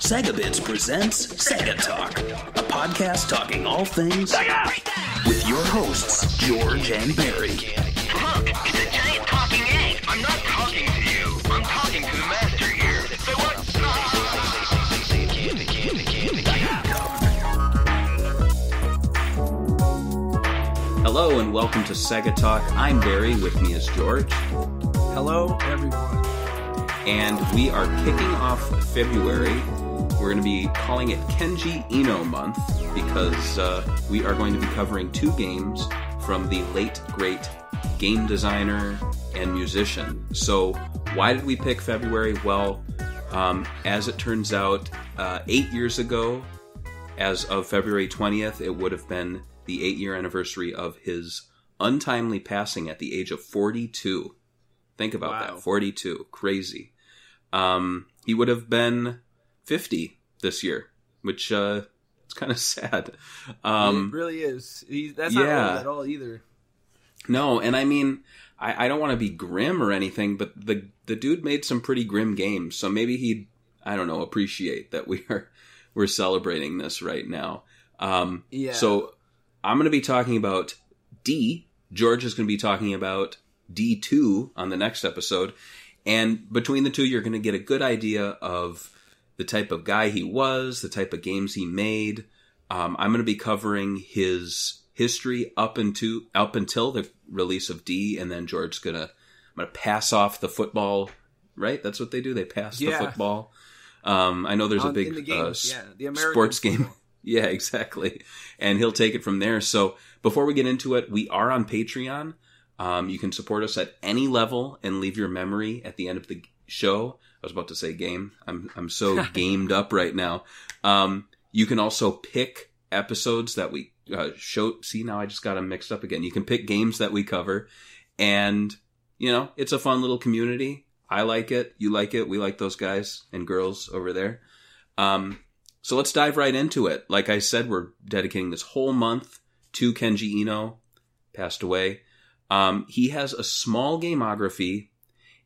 Segabits presents Sega Talk, a podcast talking all things Sega with your hosts George and Barry. Look, it's a giant talking egg. I'm not talking to you. I'm talking to the master here. So what? Hello and welcome to Sega Talk. I'm Barry. With me is George, Hello, everyone. And we are kicking off February. We're going to be calling it Kenji Eno month because uh, we are going to be covering two games from the late great game designer and musician. So, why did we pick February? Well, um, as it turns out, uh, eight years ago, as of February 20th, it would have been the eight year anniversary of his untimely passing at the age of 42. Think about Wow. that 42. Crazy. Um, he would have been 50 this year, which uh, it's kind of sad. Um, it really is. He, that's yeah. not old at all either. No, and I mean, I, I don't want to be grim or anything, but the the dude made some pretty grim games, so maybe he'd I don't know appreciate that we are we're celebrating this right now. Um, Yeah. So I'm going to be talking about D. George is going to be talking about D two on the next episode, and between the two, you're going to get a good idea of the type of guy he was, the type of games he made. Um, I'm going to be covering his history up into up until the release of D, and then George's gonna I'm gonna pass off the football. Right, that's what they do. They pass Yeah. the football. Um, I know there's a big the uh, yeah, the sports game. Yeah, exactly. And he'll take it from there. So before we get into it, we are on Patreon. Um, you can support us at any level and leave your memory at the end of the show. I was about to say game. I'm I'm so gamed up right now. Um, you can also pick episodes that we uh, show. See now I just got them mixed up again. You can pick games that we cover, and you know it's a fun little community. I like it. You like it. We like those guys and girls over there. Um, so let's dive right into it. Like I said, we're dedicating this whole month to Kenji Eno, passed away. Um, he has a small gameography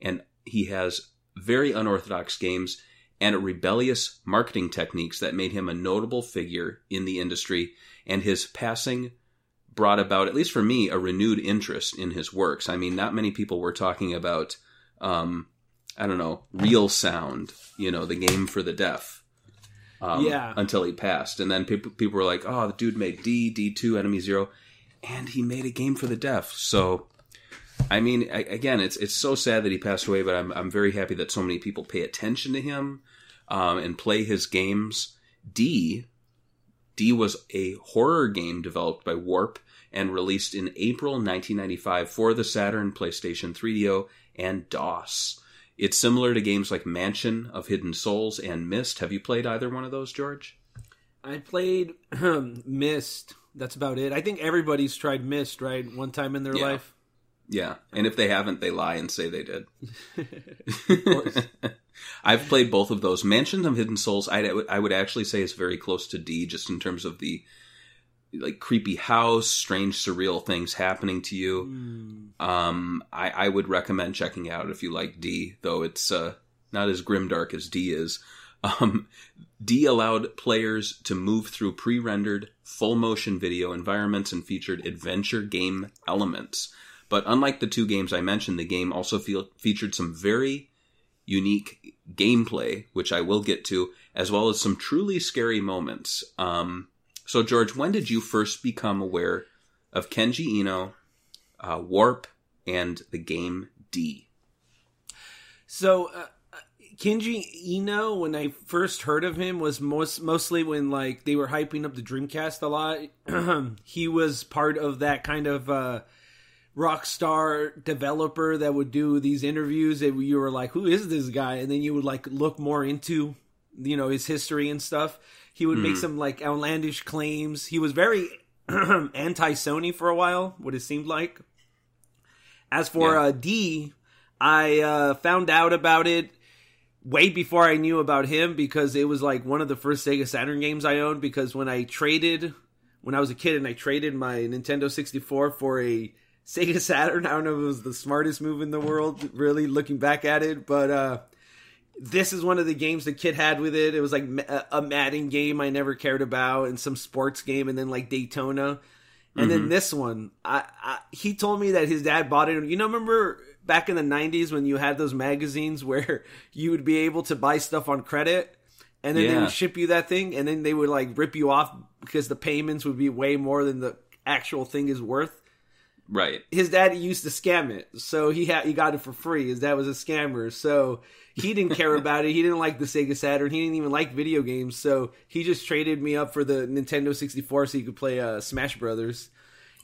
and he has very unorthodox games and rebellious marketing techniques that made him a notable figure in the industry. And his passing brought about, at least for me, a renewed interest in his works. I mean, not many people were talking about, um, I don't know, real sound, you know, the game for the deaf um, Yeah. until he passed. And then people people were like, "Oh, the dude made D, D two, Enemy Zero, and he made a game for the deaf." So, I mean, I, again, it's it's so sad that he passed away, but I'm I'm very happy that so many people pay attention to him um, and play his games. D D was a horror game developed by Warp and released in April 1995 for the Saturn, PlayStation 3DO, and DOS. It's similar to games like Mansion of Hidden Souls and Myst. Have you played either one of those, George? I played Myst. That's about it. I think everybody's tried Myst, right? One time in their Yeah. life. Yeah, and if they haven't, they lie and say they did. course. I've played both of those. Mansion of Hidden Souls, I, I would actually say is very close to D, just in terms of the like creepy house, strange, surreal things happening to you. Hmm. Um, I, I would recommend checking out if you like D, though it's uh, not as grimdark as D is. Um, D allowed players to move through pre-rendered full motion video environments and featured adventure game elements. But unlike the two games I mentioned, the game also featured some very unique gameplay, which I will get to, as well as some truly scary moments. Um, so, George, when did you first become aware of Kenji Eno, uh, Warp, and the game D? So, uh, Kenji Eno, when I first heard of him, was most mostly when like they were hyping up the Dreamcast a lot. he was part of that kind of uh, rock star developer that would do these interviews. And you were like, "Who is this guy?" And then you would like look more into, you know, his history and stuff. He would make some like outlandish claims. He was very anti Sony for a while, what it seemed like. As for Yeah. uh, D, I uh, found out about it way before I knew about him because it was like one of the first Sega Saturn games I owned. Because when I traded, when I was a kid and I traded my Nintendo 64 for a Sega Saturn. I don't know if it was the smartest move in the world, really looking back at it, but uh, this is one of the games the kid had with it. It was like a Madden game I never cared about, and some sports game, and then like Daytona, and then this one. I, I he told me that his dad bought it. You know, remember back in the '90s when you had those magazines where you would be able to buy stuff on credit, and then they would ship you that thing, and then they would like rip you off because the payments would be way more than the actual thing is worth Right. his dad used to scam it, so he had he got it for free. His dad was a scammer, so he didn't care about it. He didn't like the Sega Saturn. He didn't even like video games, so he just traded me up for the Nintendo 64 so he could play uh, Smash Brothers.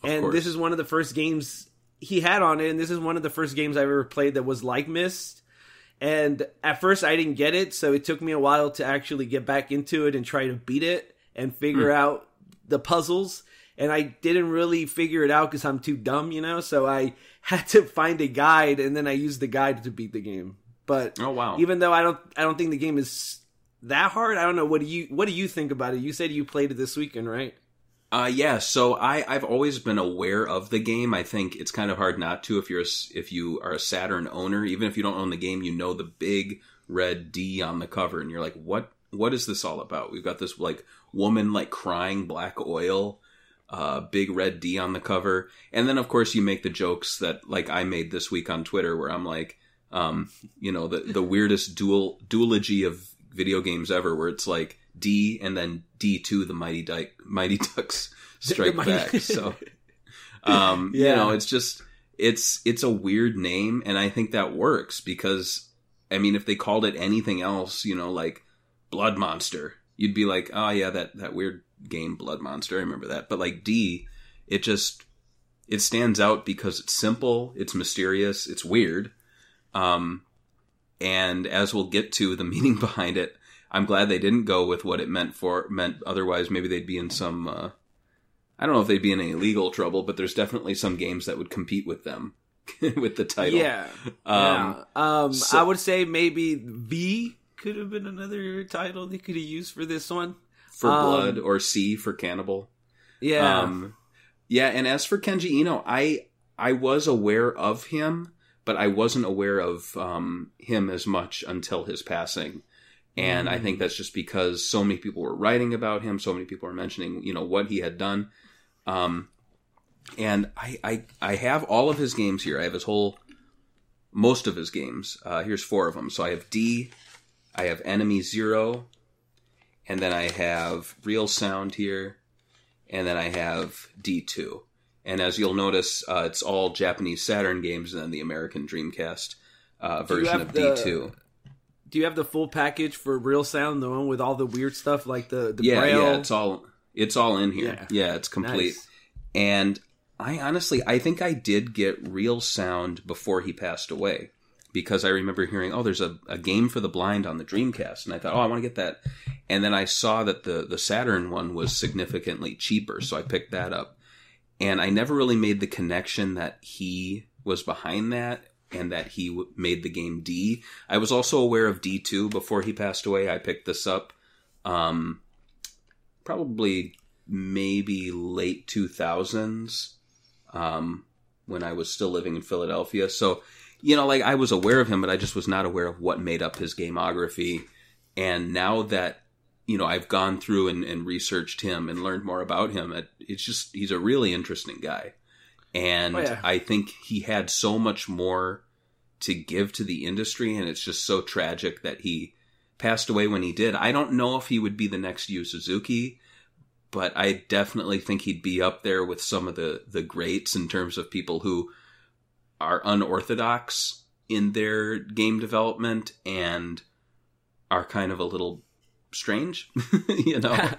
and course. this is one of the first games he had on it, and this is one of the first games I've ever played that was like Myst. And at first, I didn't get it, so it took me a while to actually get back into it and try to beat it and figure hmm. out the puzzles. And I didn't really figure it out because I'm too dumb, you know. So I had to find a guide, and then I used the guide to beat the game. But Oh wow. even though I don't, I don't think the game is that hard. I don't know. What do you, what do you think about it? You said you played it this weekend, right? Uh, yeah, so I, I've always been aware of the game. I think it's kind of hard not to if you're a if you are a Saturn owner, even if you don't own the game, you know the big red D on the cover, and you're like, what What is this all about? We've got this like woman like crying black oil, uh, big red D on the cover, and then of course you make the jokes that like I made this week on Twitter, where I'm like, um, you know, the the weirdest dual duology of video games ever, where it's like D and then D two, the Mighty Dike Mighty Ducks strike Mighty- back. So, um, you know, it's just it's it's a weird name, and I think that works because I mean, if they called it anything else, you know, like Blood Monster, you'd be like, oh yeah, that that weird game Blood Monster, I remember that. But like D, it just it stands out because it's simple, it's mysterious, it's weird. Um, and as we'll get to the meaning behind it, I'm glad they didn't go with what it meant for meant. Otherwise, maybe they'd be in some. Uh, I don't know if they'd be in any legal trouble, but there's definitely some games that would compete with them with the title. Yeah. Um, yeah. Um, so- I would say maybe V could have been another title they could have used for this one. for Um, blood or C for cannibal. Yeah. Um, yeah, and as for Kenji Eno, I I was aware of him, but I wasn't aware of um, him as much until his passing. And I think that's just because so many people were writing about him, so many people are mentioning, you know, what he had done. Um, and I, I I have all of his games here. I have his whole, most of his games. Uh, here's four of them. So I have D, I have Enemy Zero, and then I have Real Sound here, and then I have D2. And as you'll notice, uh, it's all Japanese Saturn games and then the American Dreamcast uh, version of the- D2. Do you have the full package for Real Sound, the one with all the weird stuff like the the Yeah, braille? yeah, it's all it's all in here. Yeah. Yeah, it's complete. Nice. And I honestly, I think I did get real sound before he passed away because I remember hearing, oh, there's a, a game for the blind on the Dreamcast, and I thought, oh, I want to get that. And then I saw that the the Saturn one was significantly cheaper, so I picked that up. And I never really made the connection that he was behind that and that he w- made the game D. I was also aware of D2 before he passed away. I picked this up um, probably maybe late 2000s um, when I was still living in Philadelphia. So, you know, like I was aware of him, but I just was not aware of what made up his gamography. And now that, you know, I've gone through and, and researched him and learned more about him, it, it's just, he's a really interesting guy. And Oh, yeah. I think he had so much more to give to the industry, and it's just so tragic that he passed away when he did. I don't know if he would be the next Yu Suzuki, but I definitely think he'd be up there with some of the the greats in terms of people who are unorthodox in their game development and are kind of a little strange, you know.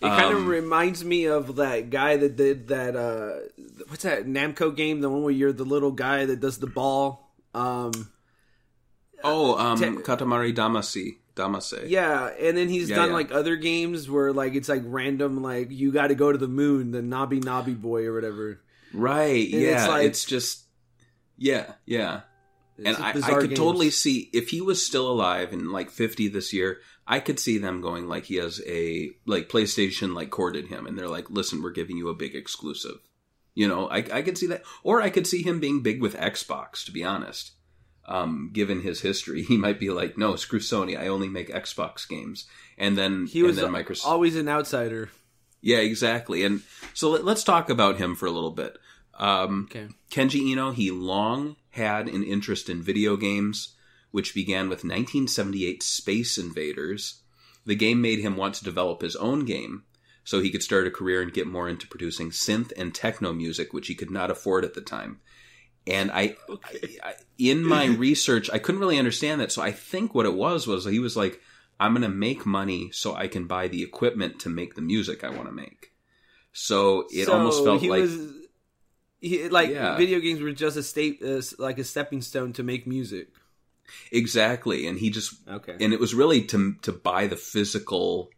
It kind of Um, reminds me of that guy that did that. uh What's that Namco game? The one where you're the little guy that does the ball. Um, oh, um, Te- Katamari Damacy, Damacy. yeah, and then he's Yeah, done yeah. like other games where like it's like random, like you got to go to the moon, the Noby Noby Boy or whatever. Right. And yeah. it's It's, just. Yeah. Yeah. And I, I could games. totally see if he was still alive and like 50 this year, I could see them going like he has a like PlayStation like courted him and they're like, listen, we're giving you a big exclusive, You know, I, I could see that, or I could see him being big with Xbox. To be honest, um, given his history, he might be like, "No, screw Sony. I only make Xbox games." And then He was and then Microsoft. always an outsider. yeah, exactly. And so let, let's talk about him for a little bit. Um, Okay. Kenji Eno, he long had an interest in video games, which began with 1978 Space Invaders. The game made him want to develop his own game so he could start a career and get more into producing synth and techno music, which he could not afford at the time. And I, I, I in my research, I couldn't really understand that. So I think what it was was he was like, I'm going to make money so I can buy the equipment to make the music I want to make. So it So almost felt he like was he, like Yeah. video games were just a state uh, like a stepping stone to make music. exactly, and he just Okay. and it was really to to buy the physical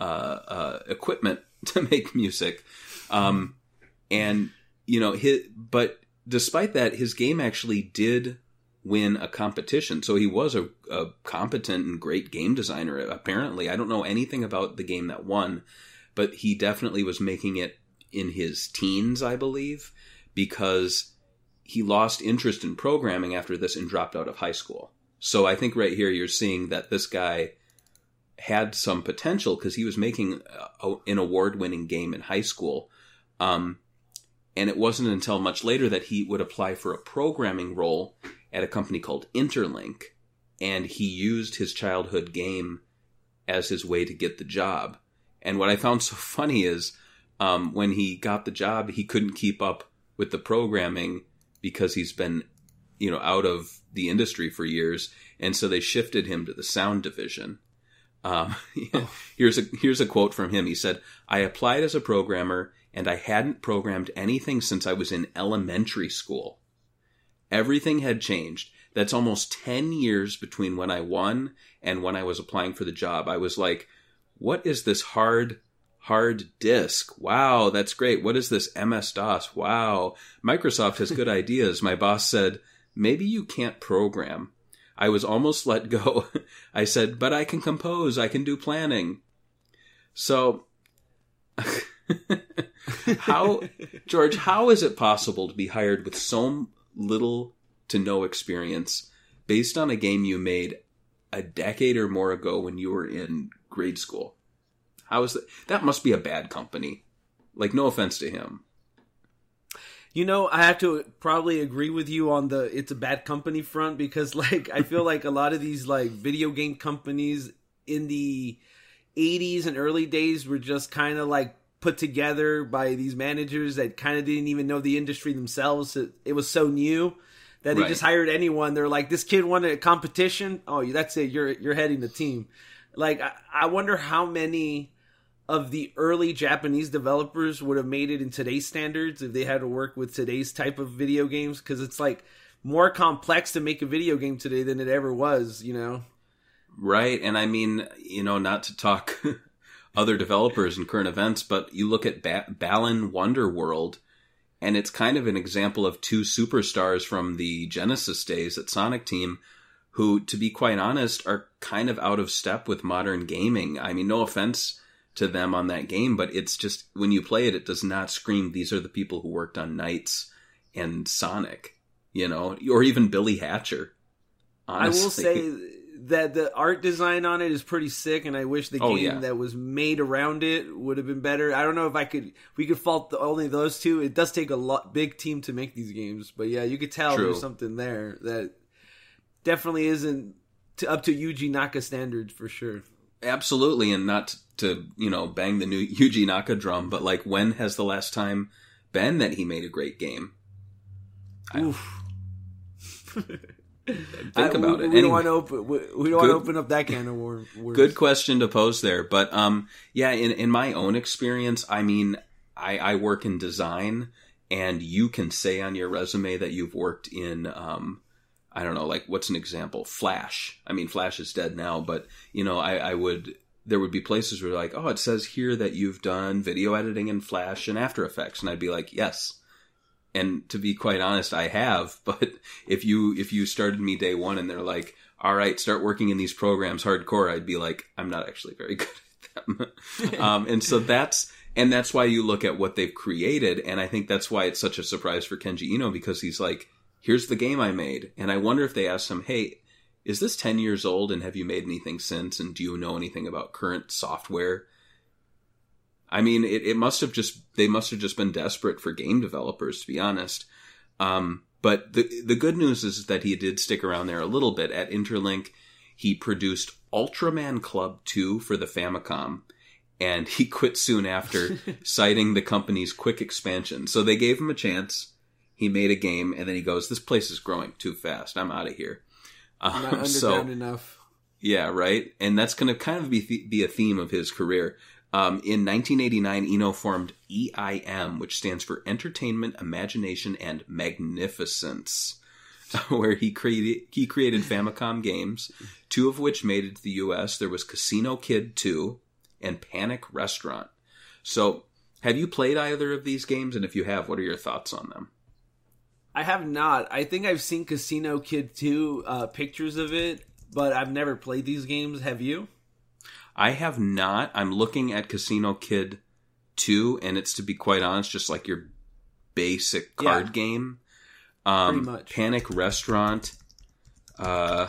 uh, uh, equipment to make music, um, and you know his. But despite that, his game actually did win a competition, so he was a, a competent and great game designer. Apparently, I don't know anything about the game that won, but he definitely was making it in his teens, I believe, because he lost interest in programming after this and dropped out of high school. So I think right here you're seeing that this guy had some potential because he was making a, an award-winning game in high school. Um, and it wasn't until much later that he would apply for a programming role at a company called Interlink, and he used his childhood game as his way to get the job. And what I found so funny is um, when he got the job, he couldn't keep up with the programming because he's been, you know, out of the industry for years, and so they shifted him to the sound division. Um, here's a here's a quote from him. He said, "I applied as a programmer, and I hadn't programmed anything since I was in elementary school. Everything had changed. That's almost ten years between when I won and when I was applying for the job. I was like, what is this hard?" hard disk. Wow, that's great. What is this MS DOS? Wow. Microsoft has good ideas. My boss said, maybe you can't program. I was almost let go. I said, but I can compose. I can do planning. So, how, George, how is it possible to be hired with so little to no experience based on a game you made a decade or more ago when you were in grade school? How is that? That must be a bad company. Like, no offense to him. You know, I have to probably agree with you on the it's a bad company front because like I feel like a lot of these like video game companies in the 80s and early days were just kind of like put together by these managers that kind of didn't even know the industry themselves. It, it was so new that they Right. just hired anyone. They're like, this kid won a competition. Oh, that's it. You're you're heading the team. Like, I, I wonder how many of the early Japanese developers would have made it in today's standards if they had to work with today's type of video games because it's like more complex to make a video game today than it ever was. You know. Right. And I mean, you know, not to talk other developers and current events, but you look at ba- Balan Wonderworld, and it's kind of an example of two superstars from the Genesis days at Sonic Team who, to be quite honest, are kind of out of step with modern gaming. I mean, no offense to them on that game, but it's just when you play it, it does not scream these are the people who worked on NiGHTS and Sonic, you know, or even Billy Hatcher. Honestly. I will say that the art design on it is pretty sick, and I wish the Oh, game yeah. that was made around it would have been better. I don't know if I could. We could fault the, only those two. It does take a lot big team to make these games, but yeah, you could tell True. there's something there that definitely isn't to, up to Yuji Naka standards for sure. Absolutely, and not to you know bang the new Yuji Naka drum, but like when has the last time been that he made a great game? I- Oof. Think I- about we, it. We Anyway. don't want to open. We, we don't want to open up that can of wor- worms. Good question to pose there, but um, yeah, in in my own experience, I mean, I I work in design, and you can say on your resume that you've worked in um. I don't know, like what's an example? Flash. I mean, Flash is dead now, but you know, I, I would there would be places where like, oh, it says here that you've done video editing in Flash and After Effects, and I'd be like, yes. And to be quite honest, I have. But if you if you started me day one and they're like, all right, start working in these programs hardcore, I'd be like, I'm not actually very good at them. um, and so that's and that's why you look at what they've created, and I think that's why it's such a surprise for Kenji Eno because he's like, "Here's the game I made," and I wonder if they asked him, "Hey, is this ten years old, and have you made anything since? And do you know anything about current software?" I mean, it, it must have just they must have just been desperate for game developers, to be honest. Um, but the the good news is that he did stick around there a little bit at Interlink. He produced Ultraman Club 2 for the Famicom, and he quit soon after, citing the company's quick expansion. So they gave him a chance. He made a game, and then he goes, "This place is growing too fast. I'm out of here." Not Um, underground so enough. yeah, right. And that's going to kind of be be a theme of his career. Um, in 1989, Eno formed EIM, which stands for Entertainment, Imagination, and Magnificence, where he created he created Famicom games, two of which made it to the U.S. There was Casino Kid 2 and Panic Restaurant. So, have you played either of these games? And if you have, what are your thoughts on them? I have not. I think I've seen Casino Kid 2 uh, pictures of it, but I've never played these games. Have you? I have not. I'm looking at Casino Kid 2, and it's to be quite honest, just like your basic card Yeah. game. Um, Pretty much. Panic Restaurant. Uh,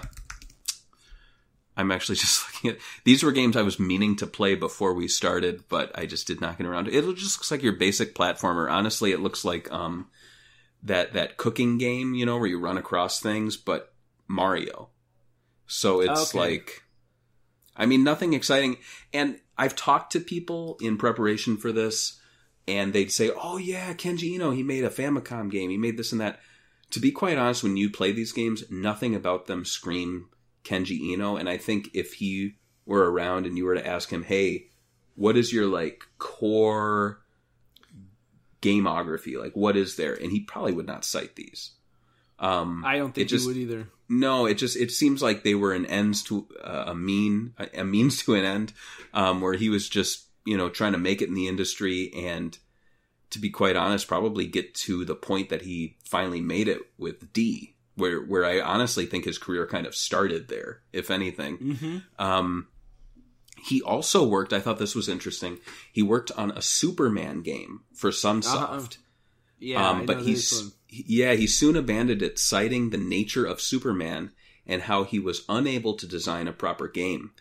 I'm actually just looking at these were games I was meaning to play before we started, but I just did not get around to it. It just looks like your basic platformer. Honestly, it looks like um, that that cooking game, you know, where you run across things, but Mario. So it's Okay. like I mean, nothing exciting. And I've talked to people in preparation for this, and they'd say, "Oh yeah, Kenji Eno, he made a Famicom game. He made this and that." To be quite honest, when you play these games, nothing about them scream Kenji Eno. And I think if he were around and you were to ask him, "Hey, what is your like core gameography? Like, what is there?" and he probably would not cite these. Um, I don't think it just would either. no, it just it seems like they were an ends to uh, a mean a, a means to an end, um, where he was just you know trying to make it in the industry and to be quite honest, probably get to the point that he finally made it with D, where where I honestly think his career kind of started there, if anything. Mm-hmm. Um, he also worked. I thought this was interesting. He worked on a Superman game for Sunsoft. Yeah, Um, but he's yeah, he soon abandoned it, citing the nature of Superman and how he was unable to design a proper game.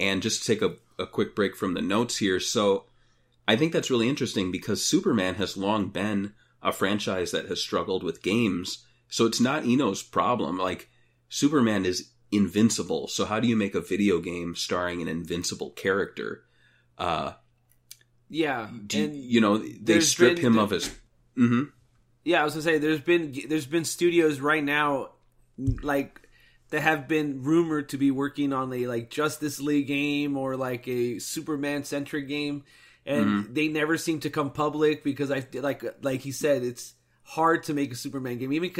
And just to take a, a quick break from the notes here, so I think that's really interesting because Superman has long been a franchise that has struggled with games. So it's not Eno's problem. Like Superman is invincible. So how do you make a video game starring an invincible character? Uh, Yeah, do you, and you know they strip been- him of his. hmm yeah, I was gonna say there's been there's been studios right now like that have been rumored to be working on a like Justice League game or like a Superman centric game, and Mm-hmm. they never seem to come public because I like like he said it's hard to make a Superman game. Even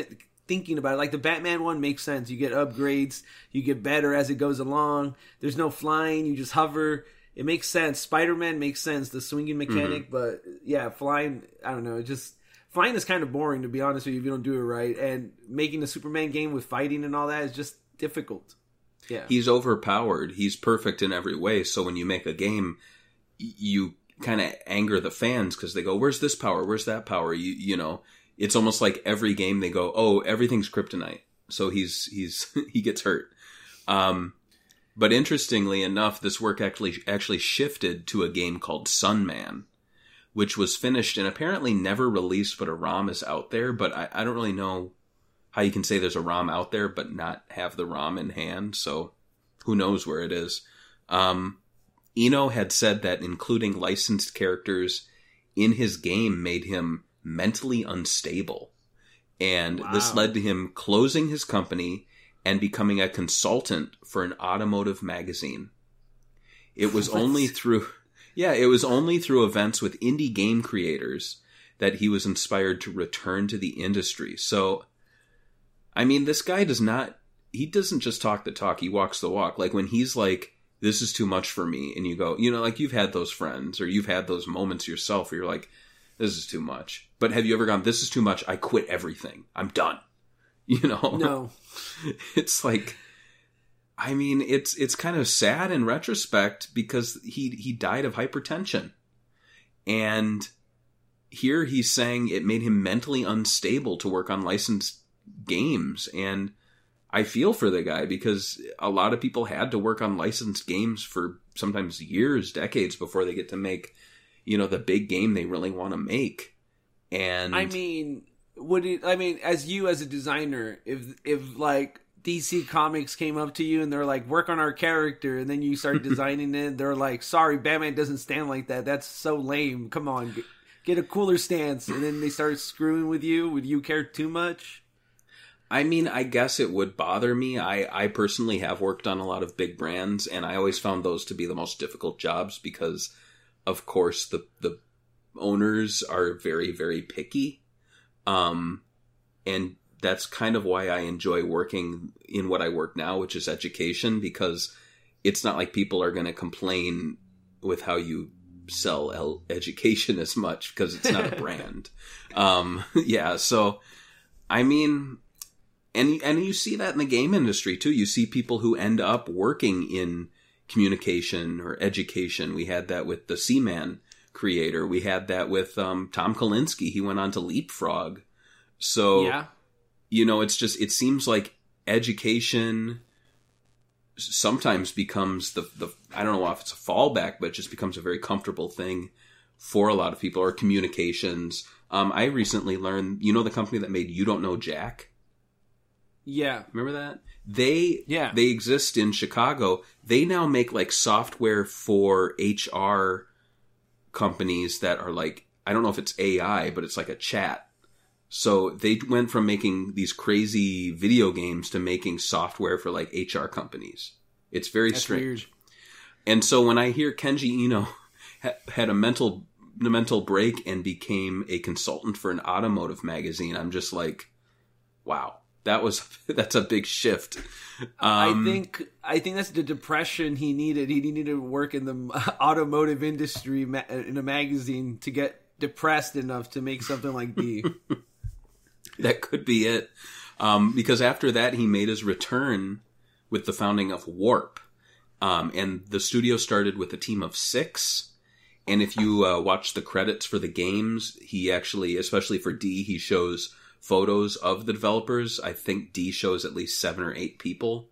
thinking about it, like the Batman one makes sense. You get upgrades, you get better as it goes along. There's no flying, you just hover. It makes sense. Spider Man makes sense, the swinging mm-hmm. mechanic, but yeah, flying. I don't know. It just flying is kind of boring to be honest with you if you don't do it right. And making a Superman game with fighting and all that is just difficult. Yeah, he's overpowered. He's perfect in every way. So when you make a game, you kind of anger the fans because they go, "Where's this power? Where's that power?" You you know, it's almost like every game they go, "Oh, everything's kryptonite." So he's he's he gets hurt. Um, but interestingly enough, this work actually actually shifted to a game called Sunman, which was finished and apparently never released, but a ROM is out there. But I, I don't really know how you can say there's a ROM out there but not have the ROM in hand. So who knows where it is. Um, Eno had said that including licensed characters in his game made him mentally unstable. And this led to him closing his company and becoming a consultant for an automotive magazine. It was only through yeah, it was only through events with indie game creators that he was inspired to return to the industry. So I mean, this guy does not he doesn't just talk the talk, he walks the walk. Like when he's like this is too much for me and you go, you know, like you've had those friends or you've had those moments yourself where you're like this is too much. But have you ever gone this is too much, I quit everything. I'm done. You know? no, it's like I mean, it's it's kind of sad in retrospect because he he died of hypertension. And here he's saying it made him mentally unstable to work on licensed games. And I feel for the guy because a lot of people had to work on licensed games for sometimes years, decades before they get to make, you know, the big game they really want to make. And I mean, would it? I mean, as you as a designer, if if like DC Comics came up to you and they're like, "Work on our character," and then you start designing it, they're like, "Sorry, Batman doesn't stand like that. That's so lame. Come on, get, get a cooler stance." And then they start screwing with you. Would you care too much? I mean, I guess it would bother me. I, I personally have worked on a lot of big brands, and I always found those to be the most difficult jobs because, of course, the the owners are very very picky, um, and that's kind of why I enjoy working in what I work now, which is education, because it's not like people are going to complain with how you sell el- education as much because it's not a brand. Um, yeah, so I mean and and you see that in the game industry too. You see people who end up working in communication or education. We had that with the Seaman creator. We had that with um, Tom Kalinske. He went on to Leapfrog. So yeah, you know, it's just it seems like education sometimes becomes the the I don't know if it's a fallback, but it just becomes a very comfortable thing for a lot of people or communications. Um, I recently learned, you know, the company that made You Don't Know Jack. yeah. Remember that? They Yeah. they exist in Chicago. They now make like software for HR companies that are like I don't know if it's AI, but it's like a chat. So they went from making these crazy video games to making software for like HR companies. It's very That's strange. weird. And so when I hear Kenji Eno had a mental a mental break and became a consultant for an automotive magazine, I'm just like, wow, that was that's a big shift. Um, I think I think that's the depression he needed. He needed to work in the automotive industry ma- in a magazine to get depressed enough to make something like D. that could be it. Um, because after that, he made his return with the founding of Warp. Um, and the studio started with a team of six. And if you uh, watch the credits for the games, he actually, especially for D, he shows photos of the developers. I think D shows at least seven or eight people.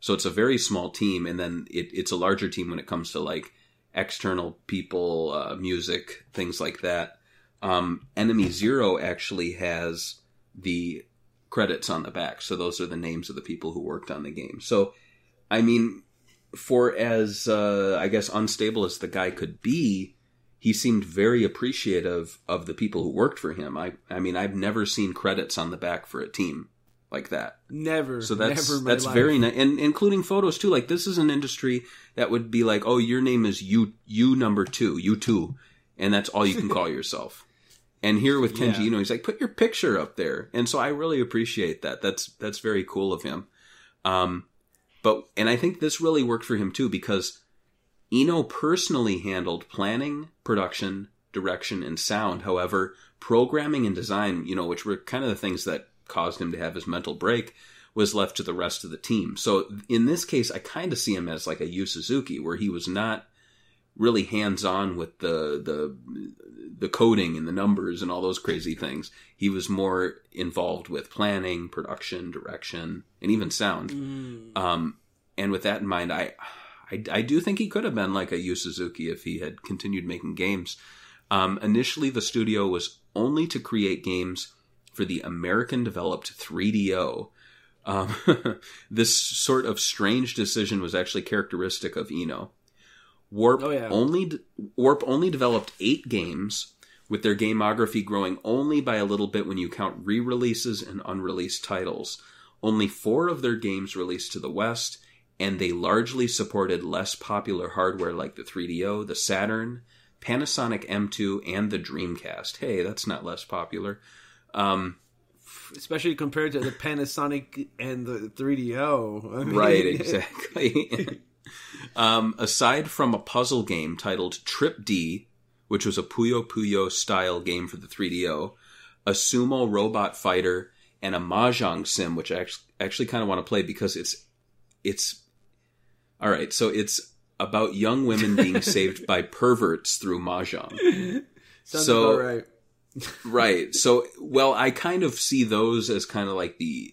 So it's a very small team. And then it, it's a larger team when it comes to like external people, uh, music, things like that. Um, Enemy Zero actually has the credits on the back. So those are the names of the people who worked on the game. So, I mean, for as, uh, I guess, unstable as the guy could be, he seemed very appreciative of the people who worked for him. I, I mean, I've never seen credits on the back for a team like that. Never. So that's never that's life. very nice, and including photos too. Like this is an industry that would be like, oh, your name is you you number two, you two, and that's all you can call yourself. And here with Kenji, Yeah. you know, he's like, put your picture up there, and so I really appreciate that. That's that's very cool of him. Um, but and I think this really worked for him too because Eno personally handled planning, production, direction, and sound. However, programming and design, you know, which were kind of the things that caused him to have his mental break, was left to the rest of the team. So in this case, I kind of see him as like a Yu Suzuki, where he was not really hands on with the the the coding and the numbers and all those crazy things. He was more involved with planning, production, direction, and even sound. Mm. Um, and with that in mind, I, I, I do think he could have been like a Yu Suzuki if he had continued making games. Um, initially, the studio was only to create games for the American developed 3DO. Um, this sort of strange decision was actually characteristic of Eno. Warp Oh, yeah. only Warp only developed eight games, with their gamography growing only by a little bit when you count re-releases and unreleased titles. Only four of their games released to the West, and they largely supported less popular hardware like the 3DO, the Saturn, Panasonic M2, and the Dreamcast. Hey, that's not less popular. Um, Especially compared to the Panasonic and the 3DO. I mean, right, exactly. um, aside from a puzzle game titled Trip D, which was a Puyo Puyo style game for the 3DO, a sumo robot fighter, and a mahjong sim, which I actually, actually kind of want to play because it's it's all right. So it's about young women being saved by perverts through mahjong. Sounds So- about right. Right. So, well, I kind of see those as kind of like the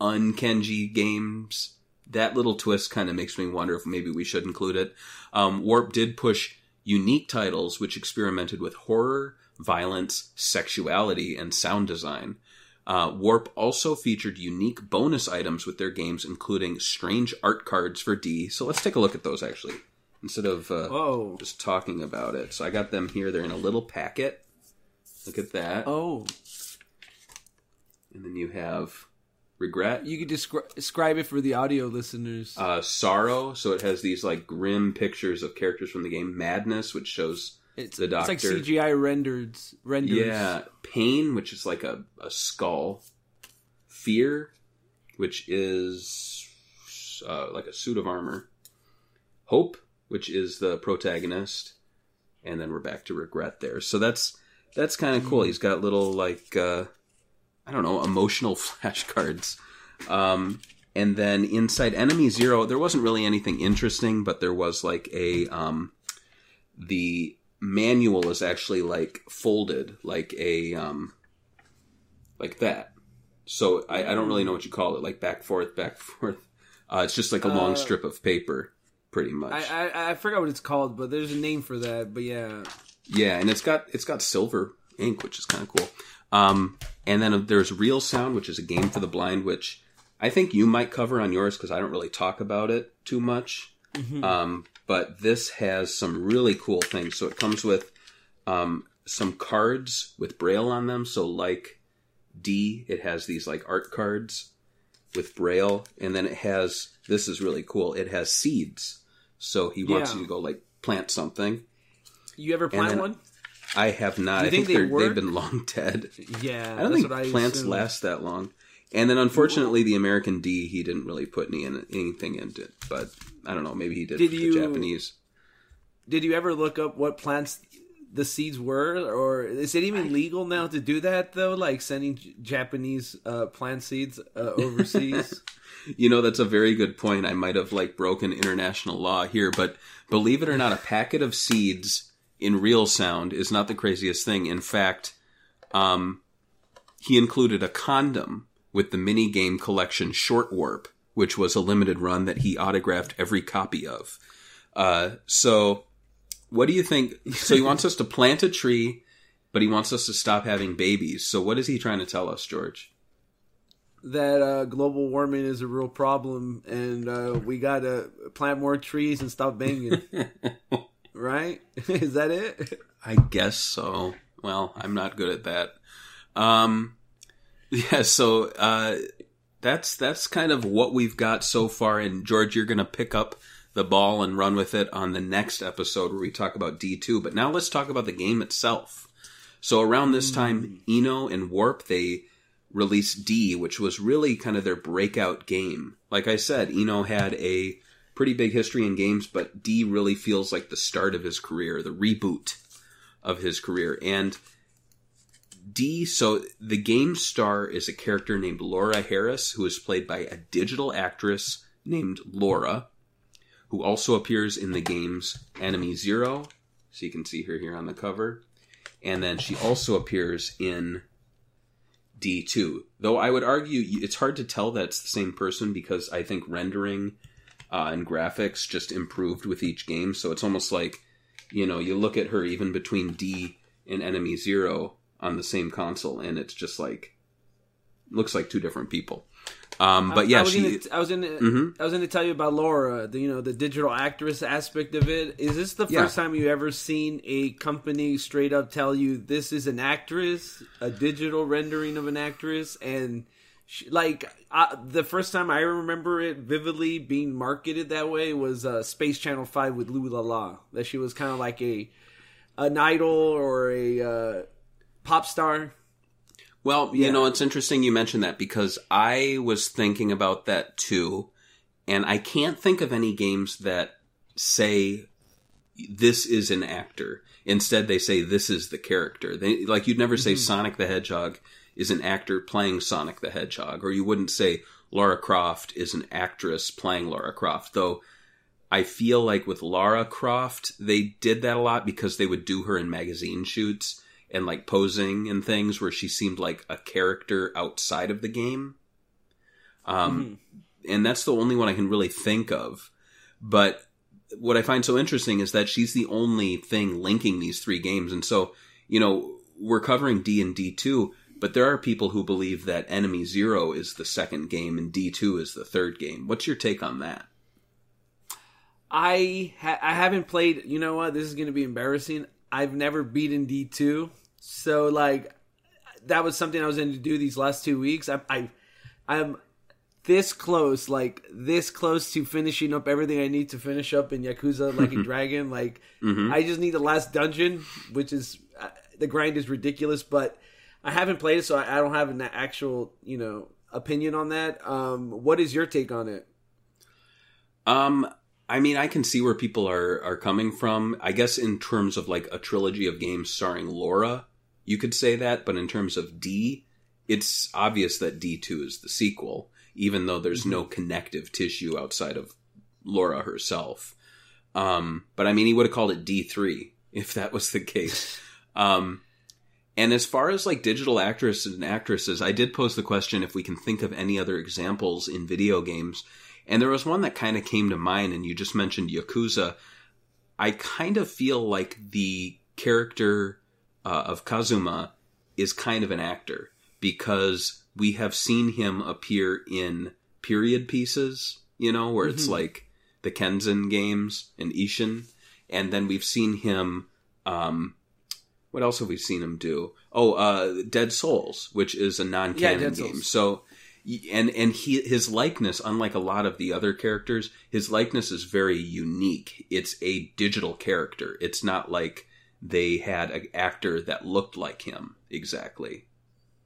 unkenji games. That little twist kind of makes me wonder if maybe we should include it. Um, Warp did push unique titles which experimented with horror, violence, sexuality, and sound design. Uh, Warp also featured unique bonus items with their games, including strange art cards for D. So let's take a look at those actually, instead of uh, just talking about it. So I got them here. They're in a little packet. Look at that. oh, And then you have regret, you could descri- describe it for the audio listeners. uh, sorrow. So it has these like grim pictures of characters from the game. Madness, which shows it's, the it's like. CGI rendered renders. yeah, pain, which is like a, a skull. Fear, which is uh, like a suit of armor. Hope, which is the protagonist, and then we're back to regret there. So that's that's kind of cool. He's got little like uh, I don't know emotional flashcards. Um, and then inside Enemy Zero, there wasn't really anything interesting, but there was like a um, the manual is actually like folded like a um, like that. So I, I don't really know what you call it, like back forth, back forth. Uh, it's just like a long Uh, strip of paper, pretty much. I, I I forgot what it's called, but there's a name for that. But yeah, Yeah, and it's got it's got silver ink, which is kind of cool. Um, and then there's Real Sound, which is a game for the blind, which I think you might cover on yours because I don't really talk about it too much. Um, but this has some really cool things. So it comes with um, some cards with braille on them. So like D, it has these like art cards with braille, and then it has this is really cool. It has seeds. So he wants Yeah. you to go like plant something. you ever plant one? I have not. I think think, they they've been long dead. Yeah, I don't think plants last that long. And then unfortunately, the American D, he didn't really put any in, anything into it. But I don't know. Maybe he did, Did you- the Japanese. Did you ever look up what plants the seeds were, or is it even legal now to do that though? Like sending Japanese uh, plant seeds uh, overseas? You know, that's a very good point. I might have like broken international law here, but believe it or not, a packet of seeds in real sound is not the craziest thing. In fact, um, he included a condom with the mini game collection Short Warp, which was a limited run that he autographed every copy of. Uh, so, what do you think? So he wants us to plant a tree, but he wants us to stop having babies. So what is he trying to tell us, George? that uh, global warming is a real problem, and uh, we gotta plant more trees and stop banging. right? is that it? I guess so. Well, I'm not good at that. Um, yeah, so uh, that's that's kind of what we've got so far. And George, you're going to pick up the ball and run with it on the next episode where we talk about D2. But now let's talk about the game itself. So around this time, Eno and Warp they released D, which was really kind of their breakout game. Like I said, Eno had a pretty big history in games, but D really feels like the start of his career, the reboot of his career. And D, so the game star is a character named Laura Harris, who is played by a digital actress named Laura, who also appears in the games Enemy Zero. So you can see her here on the cover. And then she also appears in D2. Though I would argue it's hard to tell that it's the same person because I think rendering uh, and graphics just improved with each game. So it's almost like, you know, you look at her even between D and Enemy Zero on the same console, and it's just like looks like two different people. Um, but I- yeah, I was she. Gonna, I was gonna. Mhm. I was gonna tell you about Laura. The, you know, the digital actress aspect of it. Is this the Yeah. first time you ever seen a company straight up tell you this is an actress, a digital rendering of an actress, and she, like uh, the first time I remember it vividly being marketed that way was uh, Space Channel Five with Ulala. That she was kind of like a an idol or a uh, pop star. Well, Yeah. you know, it's interesting you mentioned that because I was thinking about that too, and I can't think of any games that say this is an actor. Instead, they say this is the character. They like you'd never say hmm. Sonic the Hedgehog is an actor playing Sonic the Hedgehog, or you wouldn't say Laura Croft is an actress playing Laura Croft. Though I feel like with Lara Croft, they did that a lot because they would do her in magazine shoots and like posing and things where she seemed like a character outside of the game. Um, and that's the only one I can really think of. But what I find so interesting is that she's the only thing linking these three games. And so, you know, we're covering D and D two, but there are people who believe that Enemy Zero is the second game and D two is the third game. What's your take on that? I ha- I haven't played. You know what? This is going to be embarrassing. I've never beaten D two, so like that was something I was going to do these last two weeks. I, I I'm this close, like this close to finishing up everything I need to finish up in Yakuza Like a Dragon. Like I just need the last dungeon, which is uh, the grind is ridiculous, but I haven't played it, so I, I don't have an actual you know opinion on that. Um, what is your take on it? Um, I mean, I can see where people are are coming from. I guess in terms of like a trilogy of games starring Laura, you could say that. But in terms of D, it's obvious that D two is the sequel, even though there's no connective tissue outside of Laura herself. Um, but I mean, he would have called it D three if that was the case. Um, and as far as like digital actresses and actresses, I did pose the question if we can think of any other examples in video games. And there was one that kind of came to mind, and you just mentioned Yakuza. I kind of feel like the character uh, of Kazuma is kind of an actor because we have seen him appear in period pieces, you know, where it's like the Kenzan games and Ishin. And then we've seen him um, what else have we seen him do? Oh, uh, Dead Souls, which is a non-canon Dead game. So, and and he his likeness, unlike a lot of the other characters, his likeness is very unique. It's a digital character. It's not like they had an actor that looked like him exactly.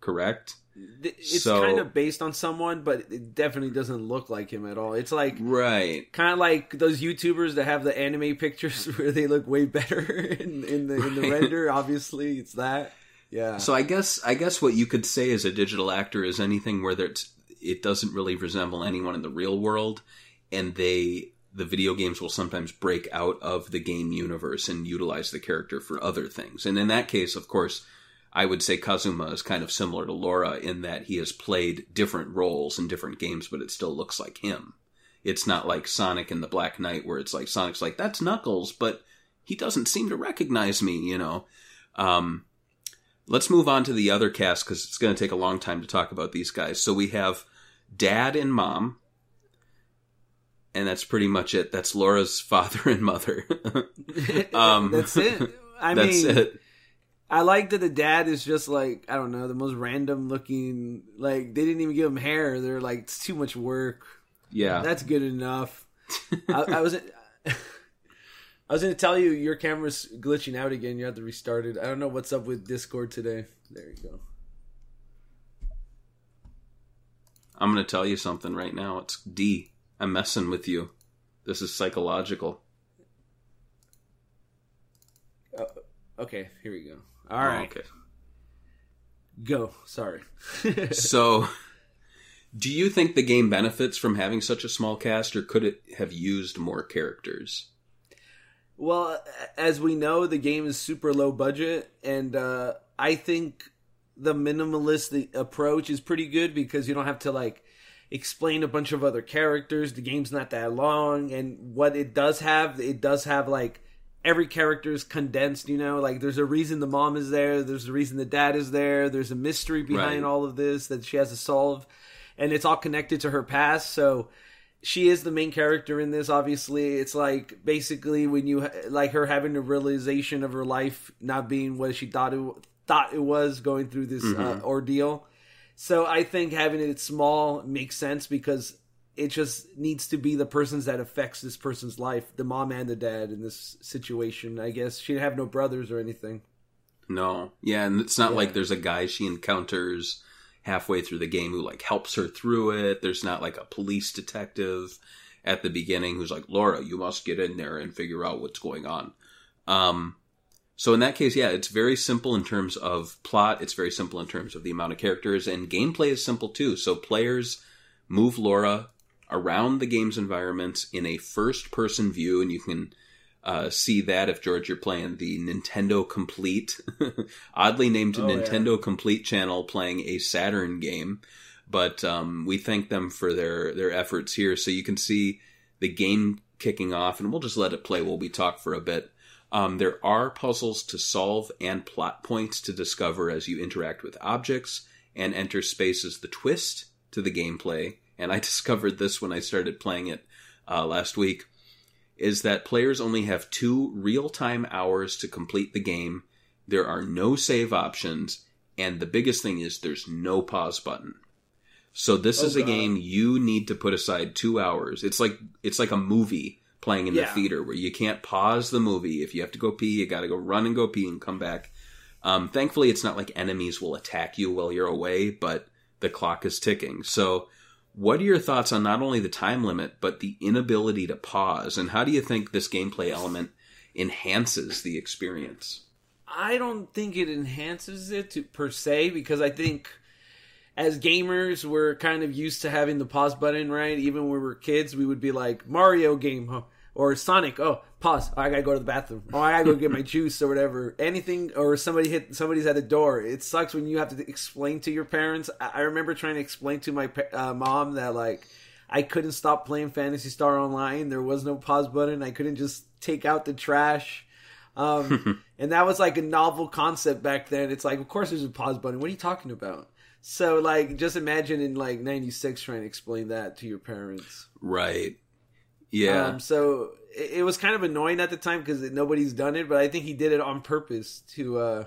Correct? It's So- kind of based on someone, but it definitely doesn't look like him at all. It's like Right. kind of like those YouTubers that have the anime pictures where they look way better in, in the in the render. Obviously, it's that. Yeah. So I guess I guess what you could say as a digital actor is anything where there's it doesn't really resemble anyone in the real world, and they the video games will sometimes break out of the game universe and utilize the character for other things. And in that case, of course, I would say Kazuma is kind of similar to Laura in that he has played different roles in different games, but it still looks like him. It's not like Sonic in the Black Knight where it's like Sonic's like that's Knuckles, but he doesn't seem to recognize me, you know. Um, let's move on to the other cast because it's going to take a long time to talk about these guys. So we have dad and mom, and that's pretty much it. That's Laura's father and mother. um, That's it. I that's mean, it. I like that the dad is just like I don't know the most random looking. Like they didn't even give him hair. They're like it's too much work. Yeah, That's good enough. I, I was. I was going to tell you your camera's glitching out again. You have to restart it. I don't know what's up with Discord today. There you go. I'm going to tell you something right now. It's D. I'm messing with you. This is psychological. Uh, okay, here we go. Oh, All Oh, right, okay. go. Sorry. So, do you think the game benefits from having such a small cast, or could it have used more characters? Well, as we know, the game is super low budget, and uh, I think the minimalist approach is pretty good because you don't have to like explain a bunch of other characters. The game's not that long, and what it does have, it does have like every character is condensed. You know, like there's a reason the mom is there, there's a reason the dad is there, there's a mystery behind Right. all of this that she has to solve, and it's all connected to her past. So she is the main character in this obviously. It's like basically when you like her having a realization of her life not being what she thought it thought it was going through this uh, ordeal. So i think having it small makes sense because it just needs to be the persons that affects this person's life the mom and the dad in this situation i guess. She didn't have no brothers or anything. No. Yeah, and it's not Yeah. like there's a guy she encounters halfway through the game who like helps her through it. There's not like a police detective at the beginning who's like, "Laura, you must get in there and figure out what's going on." Um so in that case, yeah, it's very simple in terms of plot, it's very simple in terms of the amount of characters and gameplay is simple too. So players move Laura around the game's environments in a first person view, and you can uh, see that if George you're playing the Nintendo Complete, oddly named Oh, yeah. Nintendo Complete channel, playing a Saturn game. But um, we thank them for their their efforts here, so you can see the game kicking off, and we'll just let it play while we talk for a bit. Um, there are puzzles to solve and plot points to discover as you interact with objects, and enter spaces. The twist to the gameplay, and I discovered this when I started playing it uh, last week, is that players only have two real time hours to complete the game. There are no save options, and the biggest thing is there's no pause button. So this Oh, is a God. game you need to put aside two hours. It's like it's like a movie playing in the theater where you can't pause the movie. If you have to go pee, you got to go run and go pee and come back. Um, thankfully, it's not like enemies will attack you while you're away, but the clock is ticking. So, what are your thoughts on not only the time limit, but the inability to pause? And how do you think this gameplay element enhances the experience? I don't think it enhances it to, per se because I think as gamers we're kind of used to having the pause button, right? Even when we were kids, we would be like Mario game or Sonic. Oh, pause! Oh, I gotta go to the bathroom. Oh, I gotta go get my juice or whatever. Anything or somebody hit somebody's at the door. It sucks when you have to explain to your parents. I, I remember trying to explain to my uh, mom that like. I couldn't stop playing Phantasy Star Online. There was no pause button. I couldn't just take out the trash. Um, and that was like a novel concept back then. It's like, of course, there's a pause button. What are you talking about? So, like, just imagine in like '96 trying to explain that to your parents. Right. Yeah. Um, so it, it was kind of annoying at the time because nobody's done it, but I think he did it on purpose to uh,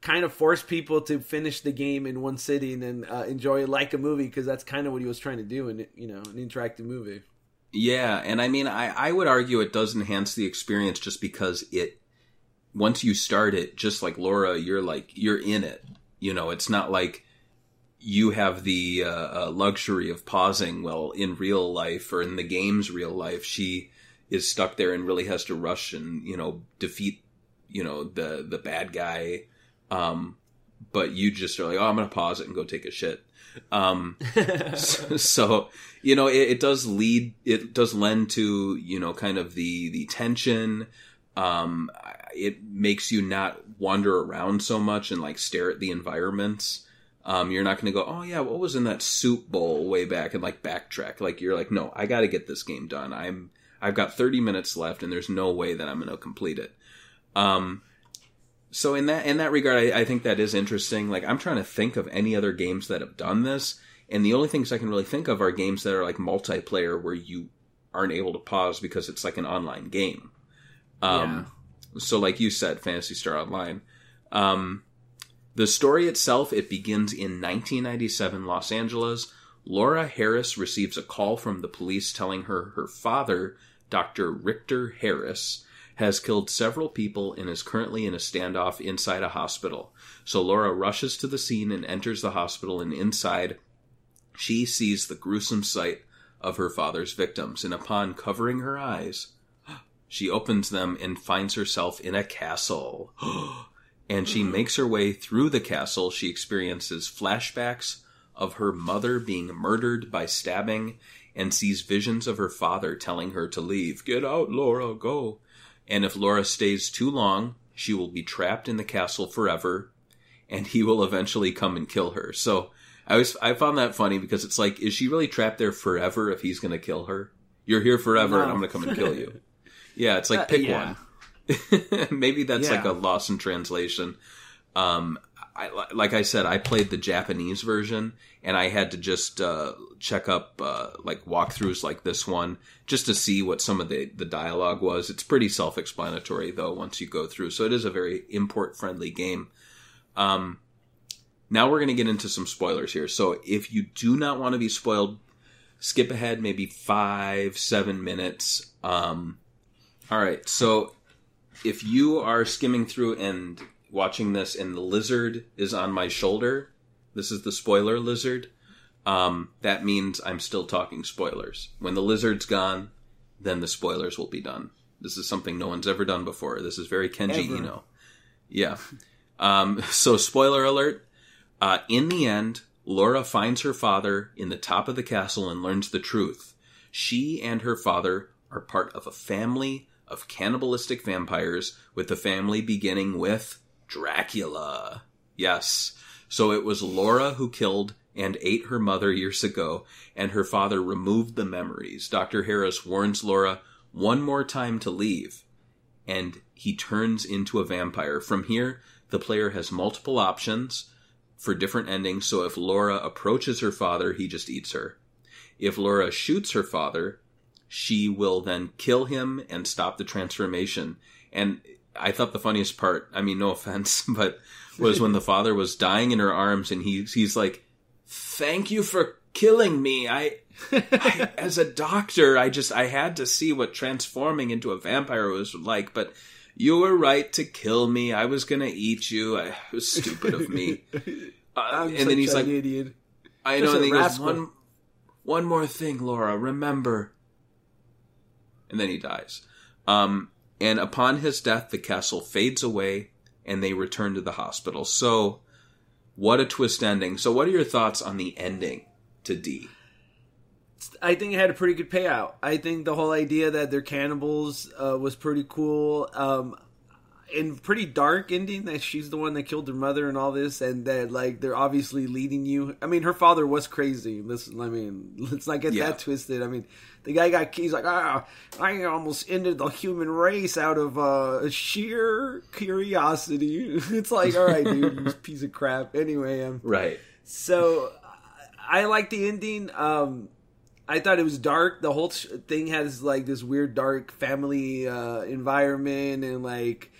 kind of force people to finish the game in one sitting and uh, enjoy it like a movie because that's kind of what he was trying to do in you know an interactive movie. Yeah, and I mean, I, I would argue it does enhance the experience just because it, once you start it, just like Laura, you're like, you're in it. You know, it's not like you have the uh, uh, luxury of pausing. Well, in real life or in the game's real life, she is stuck there and really has to rush and, you know, defeat, you know, the, the bad guy. Um, but you just are like, oh, I'm going to pause it and go take a shit. Um, so you know it, it does lead it does lend to you know kind of the the tension um it makes you not wander around so much and like stare at the environments um you're not going to go oh yeah what was in that soup bowl way back and like backtrack. Like you're like no i got to get this game done. I'm i've got 30 minutes left and there's no way that i'm going to complete it. Um so in that in that regard I, I think that is interesting. Like i'm trying to think of any other games that have done this and the only things I can really think of are games that are like multiplayer where you aren't able to pause because it's like an online game. Um, So, like you said, Phantasy Star Online. Um, the story itself, it begins in 1997 Los Angeles. Laura Harris receives a call from the police telling her her father, Dr. Richter Harris, has killed several people and is currently in a standoff inside a hospital. So Laura rushes to the scene and enters the hospital, and inside, she sees the gruesome sight of her father's victims, and upon covering her eyes, she opens them and finds herself in a castle. and she makes her way through the castle. She experiences flashbacks of her mother being murdered by stabbing and sees visions of her father telling her to leave. Get out, Laura, go. And if Laura stays too long, she will be trapped in the castle forever, and he will eventually come and kill her. So I was I found that funny because it's like, is she really trapped there forever if he's going to kill her? You're here forever, and I'm going to come and kill you. Yeah, it's like Uh, pick yeah. one. Maybe that's like a loss in translation. Um, I, like I said, I played the Japanese version, and I had to just uh, check up uh, like walkthroughs like this one just to see what some of the the dialogue was. It's pretty self explanatory though once you go through, so it is a very import friendly game. Um, now we're going to get into some spoilers here. So if you do not want to be spoiled, skip ahead maybe five, seven minutes. Um, all right. So if you are skimming through and watching this and the lizard is on my shoulder, this is the spoiler lizard. Um, that means I'm still talking spoilers. When the lizard's gone, then the spoilers will be done. This is something no one's ever done before. This is very Kenji Ever. Eno. Yeah. Um, so spoiler alert. Uh, in the end, Laura finds her father in the top of the castle and learns the truth. She and her father are part of a family of cannibalistic vampires, with the family beginning with Dracula. Yes. So it was Laura who killed and ate her mother years ago, and her father removed the memories. Dr. Harris warns Laura one more time to leave, and he turns into a vampire. From here, the player has multiple options for different endings, so if Laura approaches her father, he just eats her. If Laura shoots her father, she will then kill him and stop the transformation. And I thought the funniest part, I mean, no offense, but was when the father was dying in her arms and he, he's like, thank you for killing me. I, I, as a doctor, I just, I had to see what transforming into a vampire was like, but you were right to kill me. I was going to eat you. I, it was stupid of me. Uh, and then he's an like, idiot. I know, and he goes, one, one more thing, Laura, remember. And then he dies. Um, and upon his death, the castle fades away and they return to the hospital. So, what a twist ending. So, what are your thoughts on the ending to D? I think it had a pretty good payout. I think the whole idea that they're cannibals uh, was pretty cool. Um, and pretty dark ending that she's the one that killed her mother and all this, and that like they're obviously leading you. I mean, her father was crazy. Listen, I mean, let's not get Yeah. that twisted. I mean, the guy got he's like, ah, I almost ended the human race out of uh, sheer curiosity. it's like, all right, dude, you piece of crap. Anyway, um, Right. so I like the ending. Um, I thought it was dark. The whole sh- thing has like this weird dark family uh, environment and like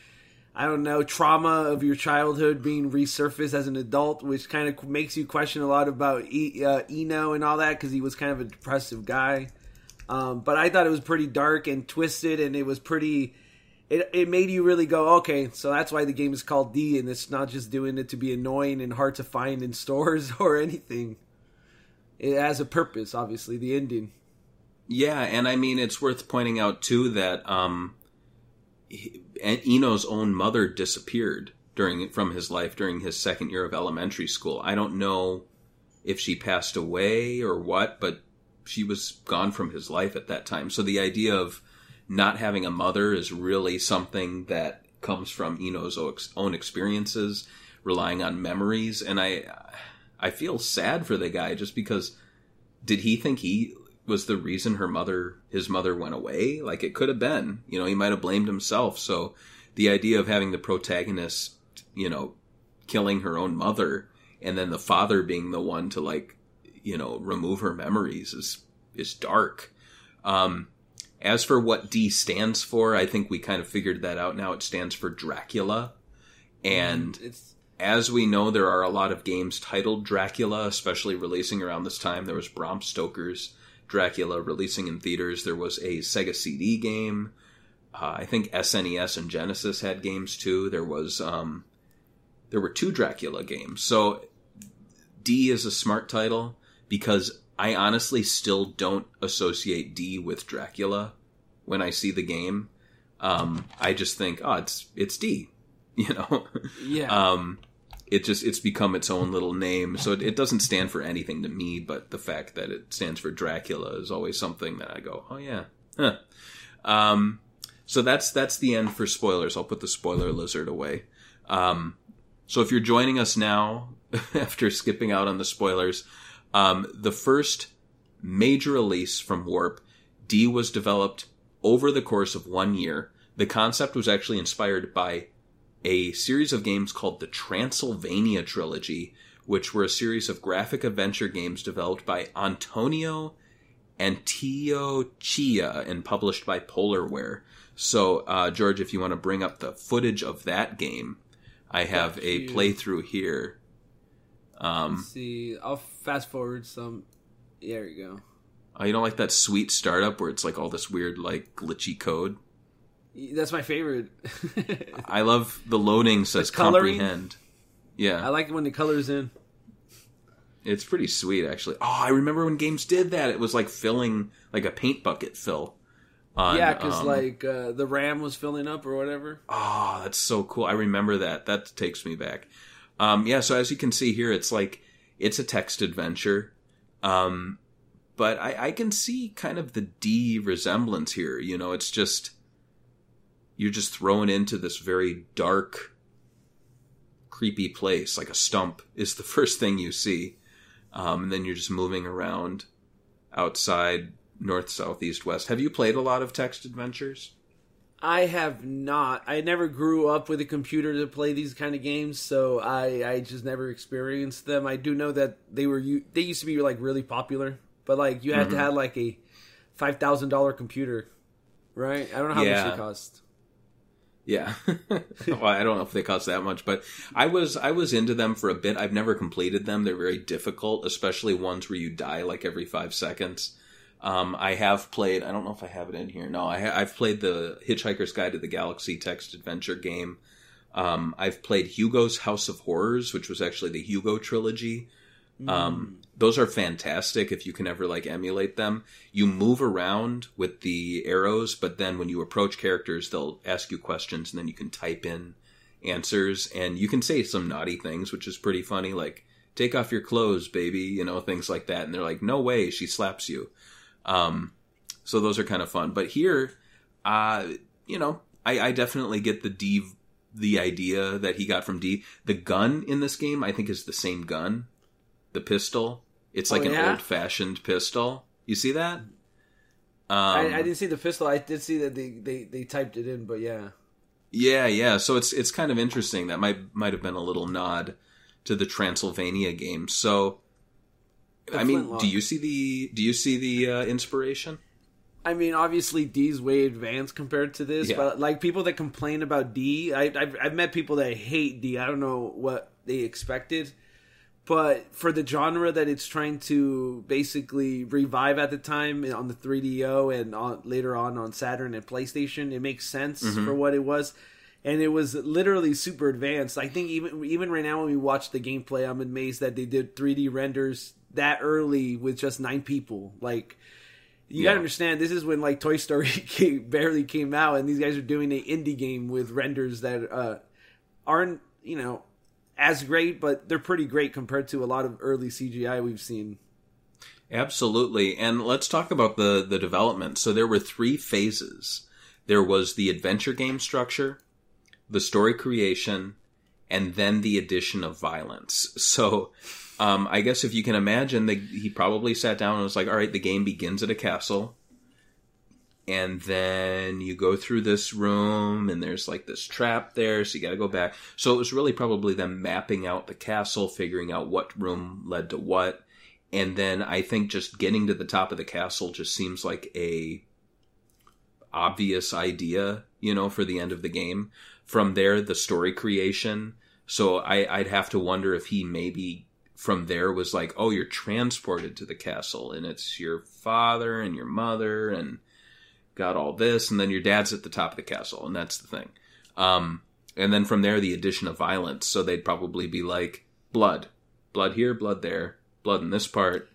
I don't know trauma of your childhood being resurfaced as an adult, which kind of makes you question a lot about e- uh, Eno and all that because he was kind of a depressive guy. Um, but I thought it was pretty dark and twisted, and it was pretty. It, it made you really go, okay, so that's why the game is called D, and it's not just doing it to be annoying and hard to find in stores or anything. It has a purpose, obviously, the ending. Yeah, and I mean it's worth pointing out too that um, Eno's own mother disappeared during from his life during his second year of elementary school. I don't know if she passed away or what, but she was gone from his life at that time. So the idea of not having a mother is really something that comes from Eno's own experiences, relying on memories, and I I feel sad for the guy just because did he think he was the reason her mother his mother went away? Like it could have been. You know he might have blamed himself. So the idea of having the protagonist you know killing her own mother and then the father being the one to like you know remove her memories is is dark um as for what d stands for i think we kind of figured that out now it stands for dracula and It's as we know, there are a lot of games titled Dracula, especially releasing around this time. There was Bram Stoker's Dracula releasing in theaters. There was a Sega CD game. Uh, I think SNES and Genesis had games too. There was um, there were two Dracula games. So D is a smart title because I honestly still don't associate D with Dracula when I see the game. Um, I just think, oh, it's it's D, you know. yeah. um it just it's become its own little name so it, it doesn't stand for anything to me but the fact that it stands for dracula is always something that i go oh yeah huh. um so that's that's the end for spoilers i'll put the spoiler lizard away um so if you're joining us now after skipping out on the spoilers um the first major release from warp d was developed over the course of one year the concept was actually inspired by a series of games called the Transylvania Trilogy, which were a series of graphic adventure games developed by Antonio Antiochia and published by Polarware. So, uh, George, if you want to bring up the footage of that game, I have a you. playthrough here. Um, Let's see. I'll fast forward some. There you go. oh, you don't like that sweet startup where it's like all this weird, like glitchy code? That's my favorite. I love the loading says coloring? comprehend. Yeah. I like it when the colors in. It's pretty sweet, actually. Oh, I remember when games did that. It was like filling, like a paint bucket fill. On, yeah, because um, like uh, the RAM was filling up or whatever. oh, that's so cool. I remember that. That takes me back. Um, yeah, so as you can see here, it's like It's a text adventure. Um, but I, I can see kind of the D resemblance here. You know, it's just you're just thrown into this very dark, creepy place. Like a stump is the first thing you see, um, and then you're just moving around outside, north, south, east, west. Have you played a lot of text adventures? I have not. I never grew up with a computer to play these kind of games, so I I just never experienced them. I do know that they were they used to be like really popular, but like you had to mm-hmm. have like a five thousand dollar computer, right? I don't know how Yeah. much they cost. Yeah. well, I don't know if they cost that much, but I was I was into them for a bit. I've never completed them. They're very difficult, especially ones where you die like every five seconds. Um, I have played. I don't know if I have it in here. No, I, I've played the Hitchhiker's Guide to the Galaxy text adventure game. Um, I've played Hugo's House of Horrors, which was actually the Hugo trilogy. Um, those are fantastic if you can ever like emulate them. You move around with the arrows, but then when you approach characters, they'll ask you questions and then you can type in answers and you can say some naughty things, which is pretty funny. Like, take off your clothes, baby, you know, things like that. And they're like, no way, she slaps you. Um, so those are kind of fun. But here, uh, you know, I, I definitely get the D, the idea that he got from D. The gun in this game, I think, is the same gun. The pistol. It's like Oh, an old fashioned pistol. You see that? Um, I, I didn't see the pistol. I did see that they, they, they typed it in, but yeah. Yeah, yeah. So it's it's kind of interesting. That might might have been a little nod to the Transylvania game. So, I mean, do you see the do you see the uh, inspiration? I mean, obviously D's way advanced compared to this, Yeah. but like people that complain about D, I, I've, I've met people that hate D. I don't know what they expected, but for the genre that it's trying to basically revive at the time on the 3DO and on, later on on Saturn and PlayStation, it makes sense for what it was. And it was literally super advanced. I think even even right now when we watch the gameplay, I'm amazed that they did 3D renders that early with just nine people. Like you Yeah. gotta understand, this is when like Toy Story came, barely came out, and these guys are doing an indie game with renders that uh, aren't you know as great, but they're pretty great compared to a lot of early CGI we've seen. Absolutely. And let's talk about the the development. So there were three phases. There was the adventure game structure, the story creation, and then the addition of violence. So um, I guess if you can imagine, the, he probably sat down and was like, "All right, the game begins at a castle, and then you go through this room, and there's like this trap there, so you got to go back." So it was really probably them mapping out the castle, figuring out what room led to what, and then I think just getting to the top of the castle just seems like a obvious idea, you know, for the end of the game. From there, the story creation. So I, I'd have to wonder if he maybe from there was like, oh, you're transported to the castle, and it's your father and your mother, and got all this, and then your dad's at the top of the castle, and that's the thing. Um, and then from there, the addition of violence. So they'd probably be like, blood, blood here, blood there, blood in this part.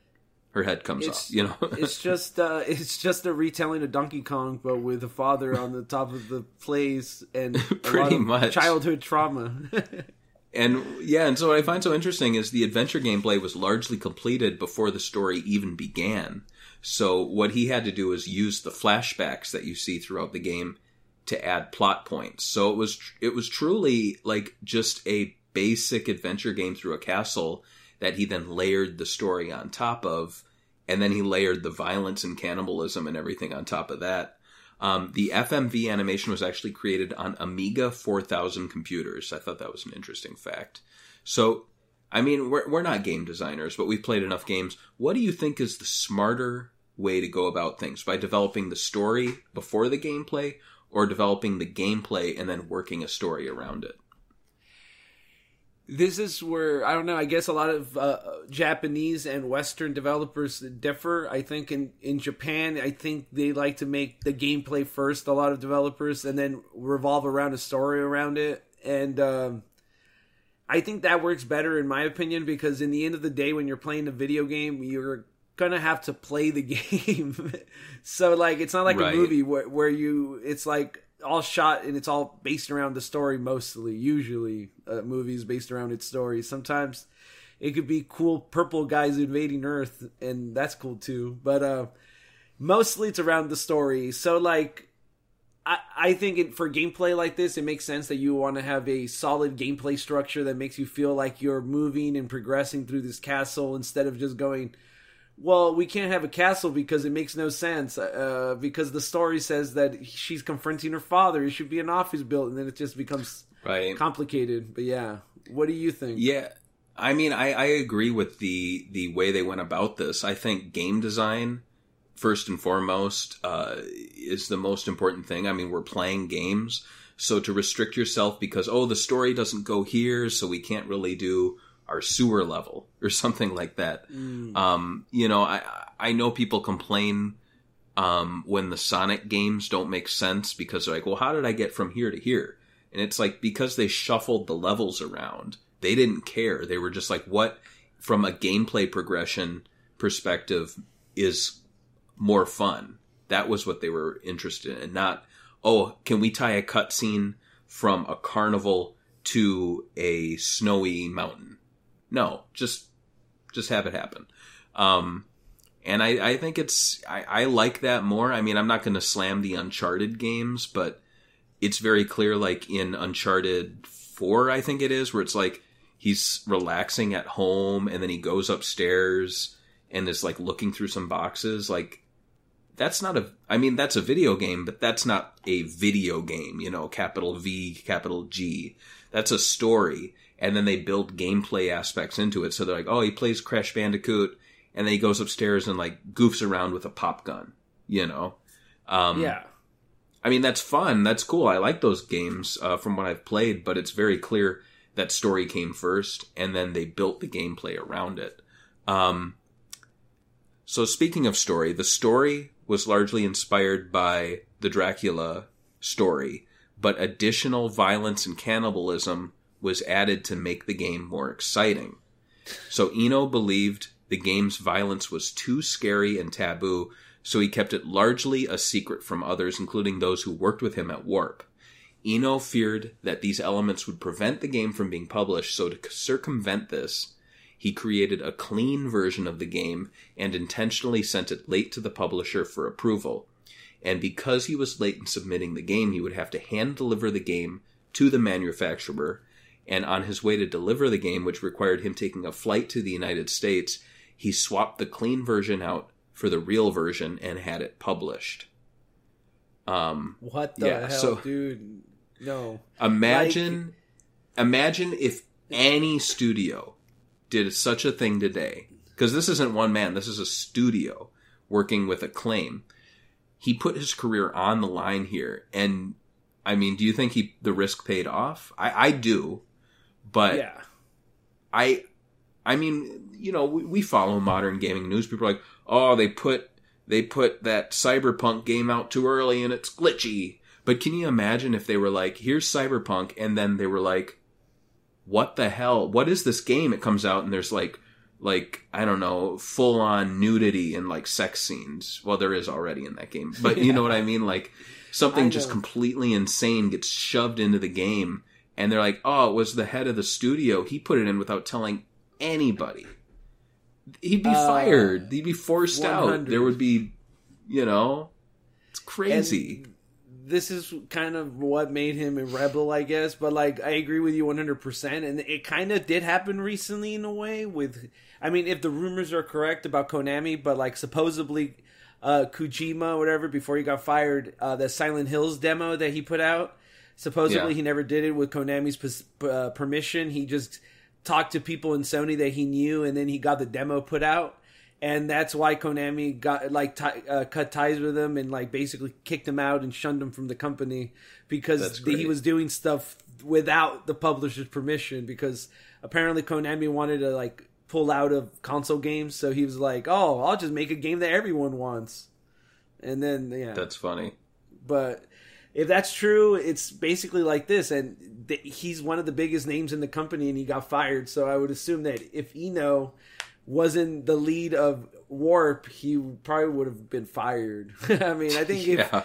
Her head comes It's- off, you know. It's just uh, it's just a retelling of Donkey Kong, but with a father on the top of the place and a Pretty lot of much. childhood trauma. And yeah, and so what I find so interesting is the adventure gameplay was largely completed before the story even began. So what he had to do is use the flashbacks that you see throughout the game to add plot points. So it was it was truly like just a basic adventure game through a castle that he then layered the story on top of and then he layered the violence and cannibalism and everything on top of that. Um, the FMV animation was actually created on Amiga 4000 computers. I thought that was an interesting fact. So, I mean, we're, we're not game designers, but we've played enough games. What do you think is the smarter way to go about things? By developing the story before the gameplay, or developing the gameplay and then working a story around it? This is where I don't know. I guess a lot of uh, Japanese and Western developers differ. I think in in Japan, I think they like to make the gameplay first. A lot of developers, and then revolve around a story around it. And um, I think that works better, in my opinion, because in the end of the day, when you're playing a video game, you're gonna have to play the game. so like, it's not like Right. a movie where where you it's like all shot and it's all based around the story mostly usually uh, movies based around its story sometimes it could be cool purple guys invading Earth, and that's cool too. But uh, mostly it's around the story. So like. I, I think it, for gameplay like this, it makes sense that you want to have a solid gameplay structure that makes you feel like you're moving and progressing through this castle instead of just going, well, we can't have a castle because it makes no sense. Uh, because the story says that she's confronting her father. It should be an office built, and then it just becomes Right. complicated. But yeah, what do you think? Yeah. I mean, I, I agree with the the way they went about this. I think game design, first and foremost, uh, is the most important thing. I mean, we're playing games, so to restrict yourself because oh, the story doesn't go here, so we can't really do our sewer level or something like that. Um, you know, I I know people complain um, when the Sonic games don't make sense because they're like, well, how did I get from here to here? And it's like because they shuffled the levels around, they didn't care. They were just like, what from a gameplay progression perspective is more fun. That was what they were interested in, not oh, can we tie a cutscene from a carnival to a snowy mountain? No, just just have it happen. Um, and I, I think it's I, I like that more. I mean, I'm not going to slam the Uncharted games, but it's very clear, like in Uncharted Four, I think it is, where it's like he's relaxing at home and then he goes upstairs and is like looking through some boxes. Like that's not a. I mean, that's a video game, but that's not a video game. You know, capital V, capital G. That's a story, and then they build gameplay aspects into it. So they're like, oh, he plays Crash Bandicoot and then he goes upstairs and like goofs around with a pop gun, you know? Um, Yeah. I mean, that's fun. That's cool. I like those games uh, from what I've played, but it's very clear that story came first and then they built the gameplay around it. Um, so, speaking of story, the story was largely inspired by the Dracula story, but additional violence and cannibalism was added to make the game more exciting. So Eno believed the game's violence was too scary and taboo, so he kept it largely a secret from others, including those who worked with him at Warp. Eno feared that these elements would prevent the game from being published, so to circumvent this, he created a clean version of the game and intentionally sent it late to the publisher for approval. And because he was late in submitting the game, he would have to hand deliver the game to the manufacturer. And on his way to deliver the game, which required him taking a flight to the United States, he swapped the clean version out for the real version and had it published. Um, What the Yeah, hell, so- dude? No. imagine, imagine if any studio did such a thing today, because this isn't one man, this is a studio working with Acclaim. He put his career on the line here, and I mean, do you think he the risk paid off? I, I do, but yeah. I, I mean, you know, we, we follow modern gaming news. People are like, oh, they put they put that cyberpunk game out too early and it's glitchy. But can you imagine if they were like, here's cyberpunk, and then they were like, what the hell? What is this game? It comes out and there's like, like I don't know, full on nudity and like sex scenes. Well, there is already in that game, but you know what I mean? Like something just completely insane gets shoved into the game, and they're like, oh, it was the head of the studio. He put it in without telling anybody. He'd be Uh, fired. He'd be forced out. There would be, you know, it's crazy. this is kind of what made him a rebel, I guess. But like, I agree with you 100%. And it kind of did happen recently in a way with, I mean, if the rumors are correct about Konami, but like supposedly uh, Kojima, whatever, before he got fired, uh, the Silent Hills demo that he put out, supposedly Yeah. he never did it with Konami's uh, permission. He just talked to people in Sony that he knew, and then he got the demo put out. And that's why Konami got like ti uh, cut ties with him and like basically kicked him out and shunned him from the company because the- he was doing stuff without the publisher's permission. Because apparently Konami wanted to like pull out of console games, so he was like, "Oh, I'll just make a game that everyone wants." And then yeah, That's funny. but if that's true, it's basically like this, and th- he's one of the biggest names in the company, and he got fired. So I would assume that if Eno wasn't the lead of Warp, he probably would have been fired. I mean, I think if Yeah.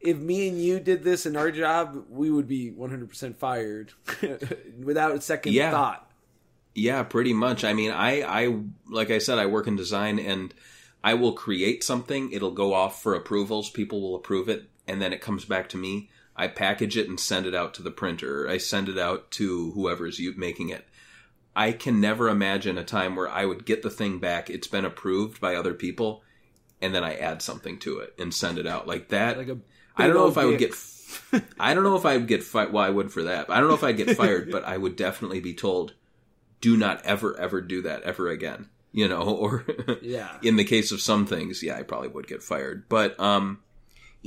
if me and you did this in our job, we would be 100% fired without a second Yeah. thought. Yeah, pretty much. I mean, I, I, like I said, I work in design and I will create something. It'll go off for approvals. People will approve it. And then it comes back to me. I package it and send it out to the printer. I send it out to whoever's making it. I can never imagine a time where I would get the thing back. It's been approved by other people. And then I add something to it and send it out like that. Like a I don't know if I would get. I don't know if I would get fired. Well, I would for that. I don't know if I'd get fired, but I would definitely be told, "Do not ever, ever do that ever again." You know, or Yeah. in the case of some things, yeah, I probably would get fired. But um,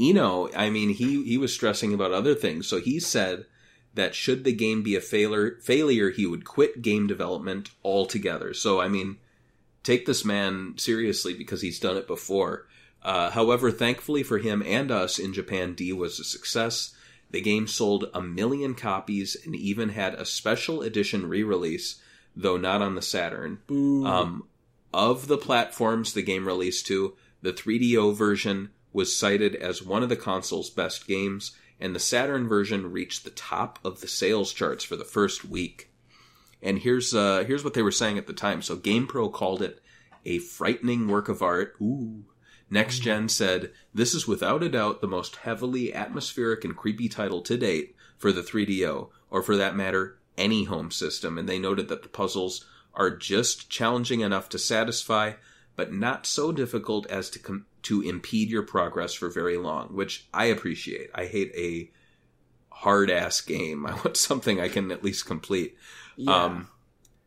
Eno, I mean, he he was stressing about other things. So he said that should the game be a failure, failure, he would quit game development altogether. So I mean, take this man seriously because he's done it before. Uh, however, thankfully for him and us in Japan, D was a success. The game sold a million copies and even had a special edition re-release, though not on the Saturn. Um, of the platforms the game released to, the 3DO version was cited as one of the console's best games, and the Saturn version reached the top of the sales charts for the first week. And here's uh, here's what they were saying at the time. So GamePro called it a frightening work of art. Ooh. Next Gen said, This is without a doubt the most heavily atmospheric and creepy title to date for the 3DO, or for that matter, any home system. And they noted that the puzzles are just challenging enough to satisfy, but not so difficult as to com- to impede your progress for very long, which I appreciate. I hate a hard ass game. I want something I can at least complete. Yeah. Um,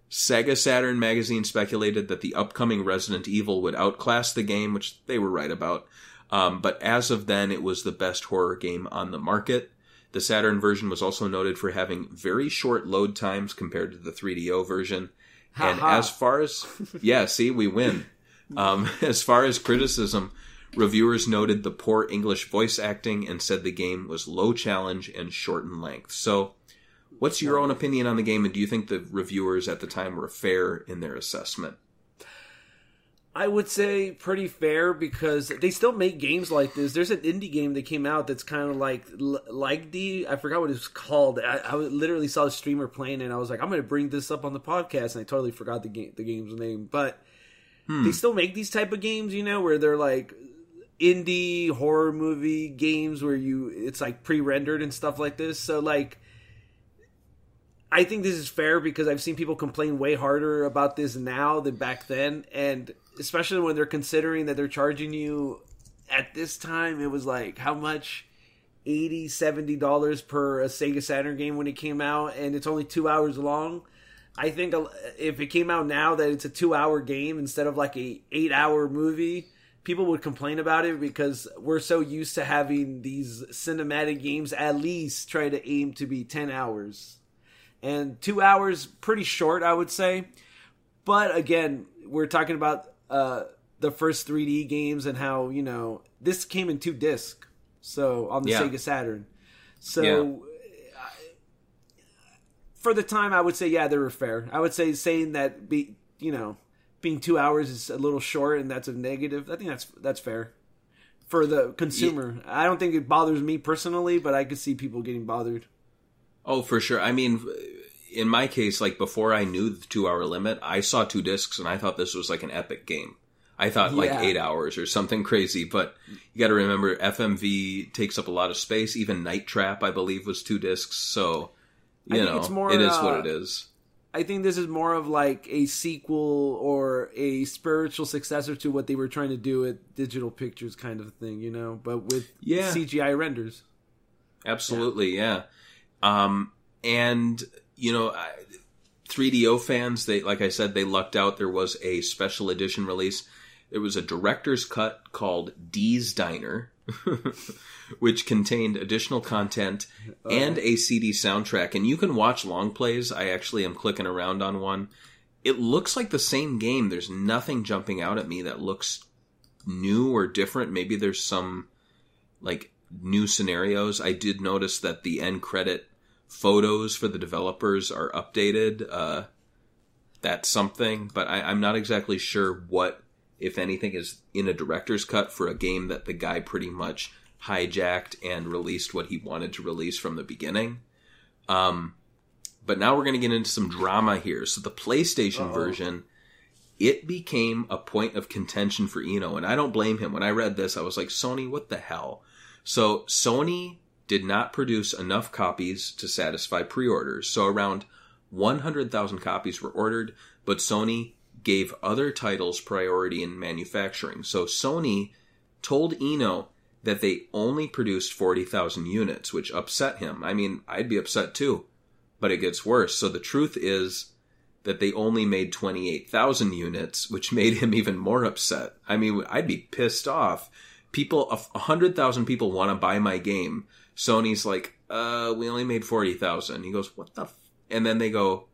Sega Saturn magazine speculated that the upcoming Resident Evil would outclass the game, which they were right about. Um, but as of then, it was the best horror game on the market. The Saturn version was also noted for having very short load times compared to the 3DO version. And as far as, yeah, see, we win. Um, as far as criticism, reviewers noted the poor English voice acting and said the game was low challenge and short in length. So, what's your own opinion on the game, and do you think the reviewers at the time were fair in their assessment? I would say pretty fair because they still make games like this. There's an indie game that came out that's kind of like like the I forgot what it was called. I, I literally saw a streamer playing it and I was like, I'm going to bring this up on the podcast, and I totally forgot the game the game's name. But they hmm. still make these type of games, you know, where they're like indie horror movie games where you it's like pre-rendered and stuff like this. So like I think this is fair because I've seen people complain way harder about this now than back then, and especially when they're considering that they're charging you at this time, it was like how much 80 70 dollars per a Sega Saturn game when it came out, and it's only two hours long. I think if it came out now that it's a two hour game instead of like a eight hour movie, people would complain about it because we're so used to having these cinematic games at least try to aim to be 10 hours and two hours pretty short i would say but again we're talking about uh, the first 3d games and how you know this came in two discs so on the Yeah. sega saturn so Yeah. For the time i would say yeah they were fair i would say saying that be you know being two hours is a little short and that's a negative i think that's that's fair for the consumer i don't think it bothers me personally but i could see people getting bothered Oh, for sure. I mean, in my case, like before I knew the two hour limit, I saw two discs and I thought this was like an epic game. I thought like eight hours or something crazy, but you got to remember FMV takes up a lot of space. Even Night Trap, I believe, was two discs. So, I think know, it's more, it is uh, what it is. I think this is more of like a sequel or a spiritual successor to what they were trying to do with digital pictures kind of thing, you know, but with Yeah. CGI renders. Absolutely, yeah. Um, and you know, I, 3DO fans, they like I said, they lucked out. There was a special edition release. There was a director's cut called D's Diner, which contained additional content and a CD soundtrack. And you can watch long plays. I actually am clicking around on one. It looks like the same game. There's nothing jumping out at me that looks new or different. Maybe there's some like new scenarios. I did notice that the end credit photos for the developers are updated. Uh, that's something, but I, I'm not exactly sure what, if anything, is in a director's cut for a game that the guy pretty much hijacked and released what he wanted to release from the beginning. Um, but now we're going to get into some drama here. So the PlayStation Uh-oh. version, it became a point of contention for Eno, and I don't blame him. When I read this, I was like, Sony, what the hell? So Sony did not produce enough copies to satisfy pre-orders. So around 100,000 copies were ordered, but Sony gave other titles priority in manufacturing. So Sony told Eno that they only produced 40,000 units, which upset him. I mean, I'd be upset too, but it gets worse. So the truth is that they only made 28,000 units, which made him even more upset. I mean, I'd be pissed off. People, a 100,000 people want to buy my game. Sony's like, uh, we only made 40,000. He goes, what the? F-? And then they go,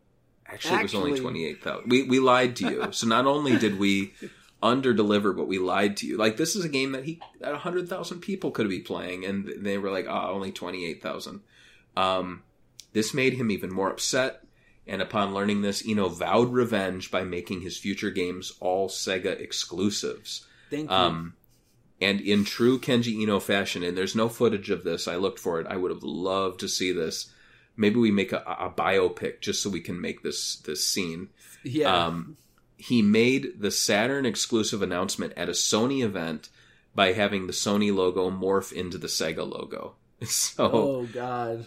actually, it was only 28,000. We, we lied to you. so not only did we under deliver, but we lied to you. Like, this is a game that he, that 100,000 people could be playing. And they were like, ah, only 28,000. Um, this made him even more upset. And upon learning this, Eno vowed revenge by making his future games all Sega exclusives. Thank you. Um, and in true Kenji Eno fashion, and there's no footage of this, I looked for it. I would have loved to see this. Maybe we make a, a biopic just so we can make this this scene. yeah. Um, he made the Saturn exclusive announcement at a Sony event by having the Sony logo morph into the Sega logo. So, oh God.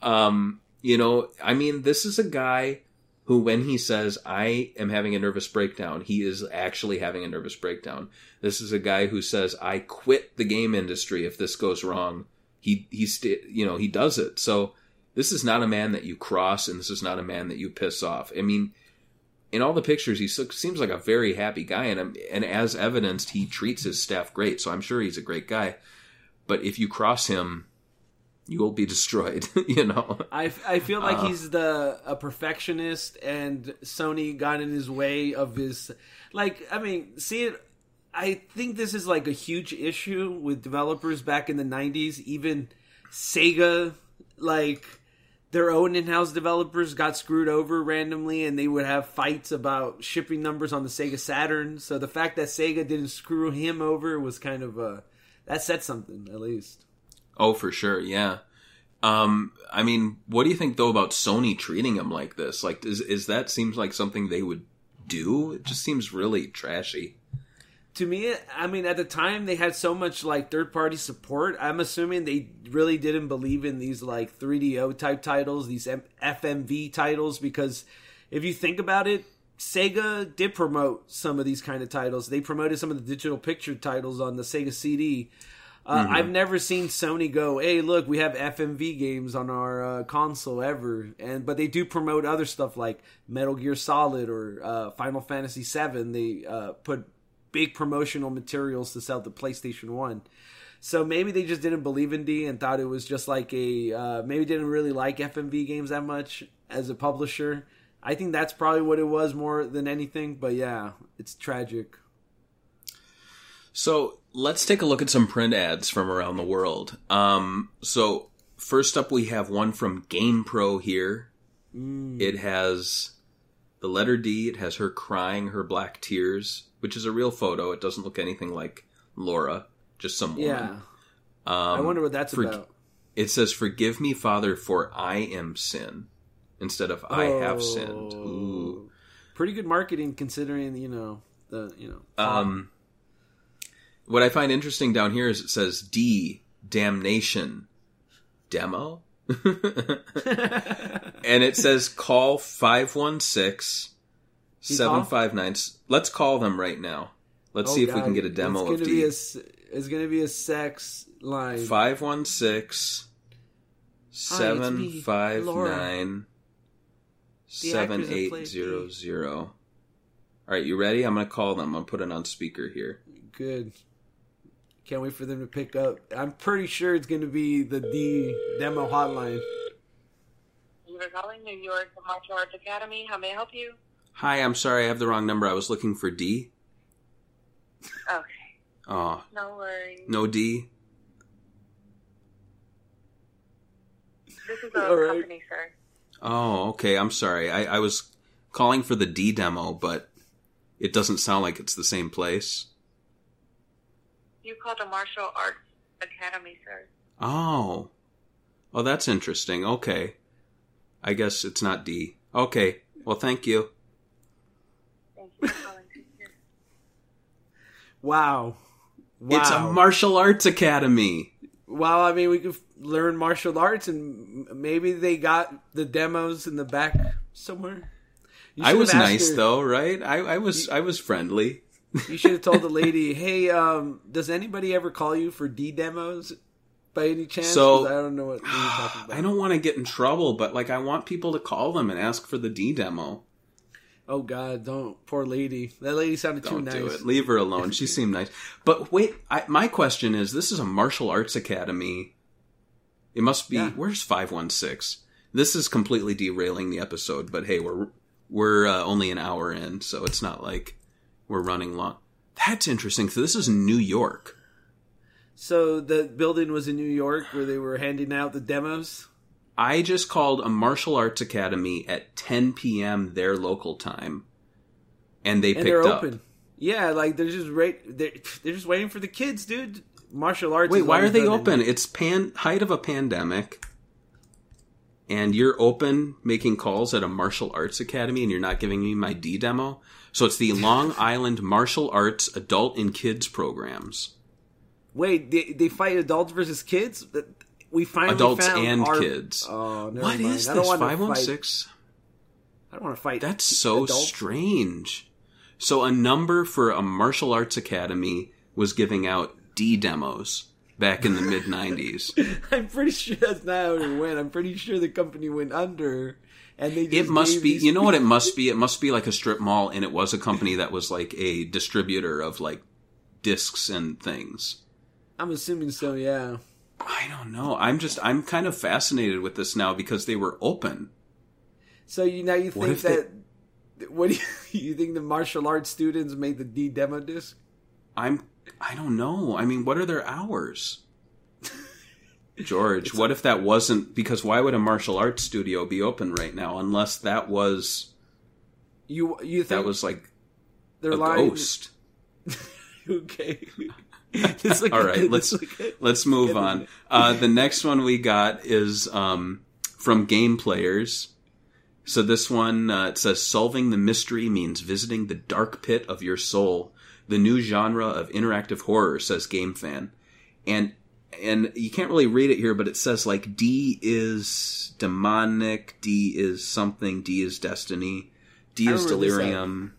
um, you know, I mean, this is a guy who, when he says, I am having a nervous breakdown, he is actually having a nervous breakdown. This is a guy who says, I quit the game industry if this goes wrong. He, he, st- you know, he does it. So this is not a man that you cross and this is not a man that you piss off. I mean, in all the pictures, he seems like a very happy guy. And, um, and as evidenced, he treats his staff great. So I'm sure he's a great guy. But if you cross him, you will be destroyed, you know? I, I feel like Uh. he's the a perfectionist, and Sony got in his way of his. Like, I mean, see it. I think this is like a huge issue with developers back in the '90s. Even Sega, like their own in-house developers, got screwed over randomly, and they would have fights about shipping numbers on the Sega Saturn. So the fact that Sega didn't screw him over was kind of a that said something at least. Oh, for sure, yeah. Um, I mean, what do you think though about Sony treating him like this? Like, is is that seems like something they would do? It just seems really trashy. To me i mean at the time they had so much like third party support. I'm assuming they really didn't believe in these like 3do type titles these M- fmv titles because if you think about it sega did promote some of these kind of titles. They promoted some of the digital picture titles on the sega cd uh, I've never seen Sony go, "Hey, look, we have FMV games on our uh, console ever," and but they do promote other stuff like Metal Gear Solid or uh, Final Fantasy VII. They uh, put big promotional materials to sell the PlayStation One. So maybe they just didn't believe in D and thought it was just like a uh, maybe didn't really like FMV games that much as a publisher. I think that's probably what it was more than anything. But yeah, it's tragic. So let's take a look at some print ads from around the world. Um, so first up, we have one from GamePro here. It has the letter D. It has her crying her black tears, which is a real photo. It doesn't look anything like Laura, just some woman. Yeah, Um, I wonder what that's for- about. It says, "Forgive me, Father, for I am sin," instead of "I have sinned." Ooh. Oh. Pretty good marketing considering you know the you know. Um, what I find interesting down here is it says D damnation demo, and it says call 516 759. Let's call them right now. Let's Oh, see if we can get a demo it's of gonna Be D. a, s- it's gonna be a sex line. 516 759 The actors that play 7800. All right, you ready? I'm going to call them. I'm going to put it on speaker here. Good. Can't wait for them to pick up. I'm pretty sure it's gonna be the D demo hotline. You are calling New York Martial Arts Academy. How may I help you? Hi, I'm sorry, I have the wrong number. I was looking for D. Okay, Oh, no worries. no D. This is the All right. company, sir. Oh, okay. I'm sorry. I, I was calling for the D demo, but it doesn't sound like it's the same place. You called the Martial Arts Academy, sir. Oh. Oh, that's interesting. Okay. I guess it's not D. Okay. Well, thank you. Thank you for calling. Wow. wow. It's a martial arts academy. Well, I mean, we could learn martial arts, and maybe they got the demos in the back somewhere. I was nice her- though, right? I, I was I was friendly. You should have told the lady, "Hey, um, does anybody ever call you for D demos by any chance?" So- I don't know what you're talking about. I don't want to get in trouble, but like I want people to call them and ask for the D demo. Oh God, don't. Poor lady. That lady sounded too Don't nice. do it. Leave her alone. She seemed nice. But wait, I, my question is: This is a martial arts academy. It must be. Yeah. Where's five one six? This is completely derailing the episode. But hey, we're we're uh, only an hour in, so it's not like we're running long. That's interesting. So this is New York. So the building was in New York where they were handing out the demos. I just called a martial arts academy at 10 p.m. their local time, and they and picked they're up. open. Yeah, like they're just right. They're, they're just waiting for the kids, dude. Martial arts. Wait, why are they open? It's pan height of a pandemic, and you're open making calls at a martial arts academy, and you're not giving me my D demo. So it's the Long Island Martial Arts Adult and Kids programs, Wait, they, they fight adults versus kids. That- We finally adults and our- kids. Oh, never what mind. is this? Five one six. I don't want to fight. That's so adults. strange. So a number for a martial arts academy was giving out D demos back in the mid '90s. I'm pretty sure that's not how it went. I'm pretty sure the company went under, and they. Just It must be. You know what it must be? It must be like a strip mall, and it was a company that was like a distributor of like discs and things. I'm assuming so. Yeah. I don't know. I'm just. I'm kind of fascinated with this now because they were open. So you now you think if they- that. What do you, you think the martial arts students made the D demo disc? I'm. I don't know. I mean, what are their hours? George, what if that wasn't because why would a martial arts studio be open right now unless that was You you think that was like they're a lying? ghost? okay. All right, let's let's move on. Uh, the next one we got is um, from Game Players. So this one uh, it says solving the mystery means visiting the dark pit of your soul. The new genre of interactive horror, says Game Fan, and and you can't really read it here, but it says like D is demonic, D is something, D is destiny, D is remember this ad. delirium.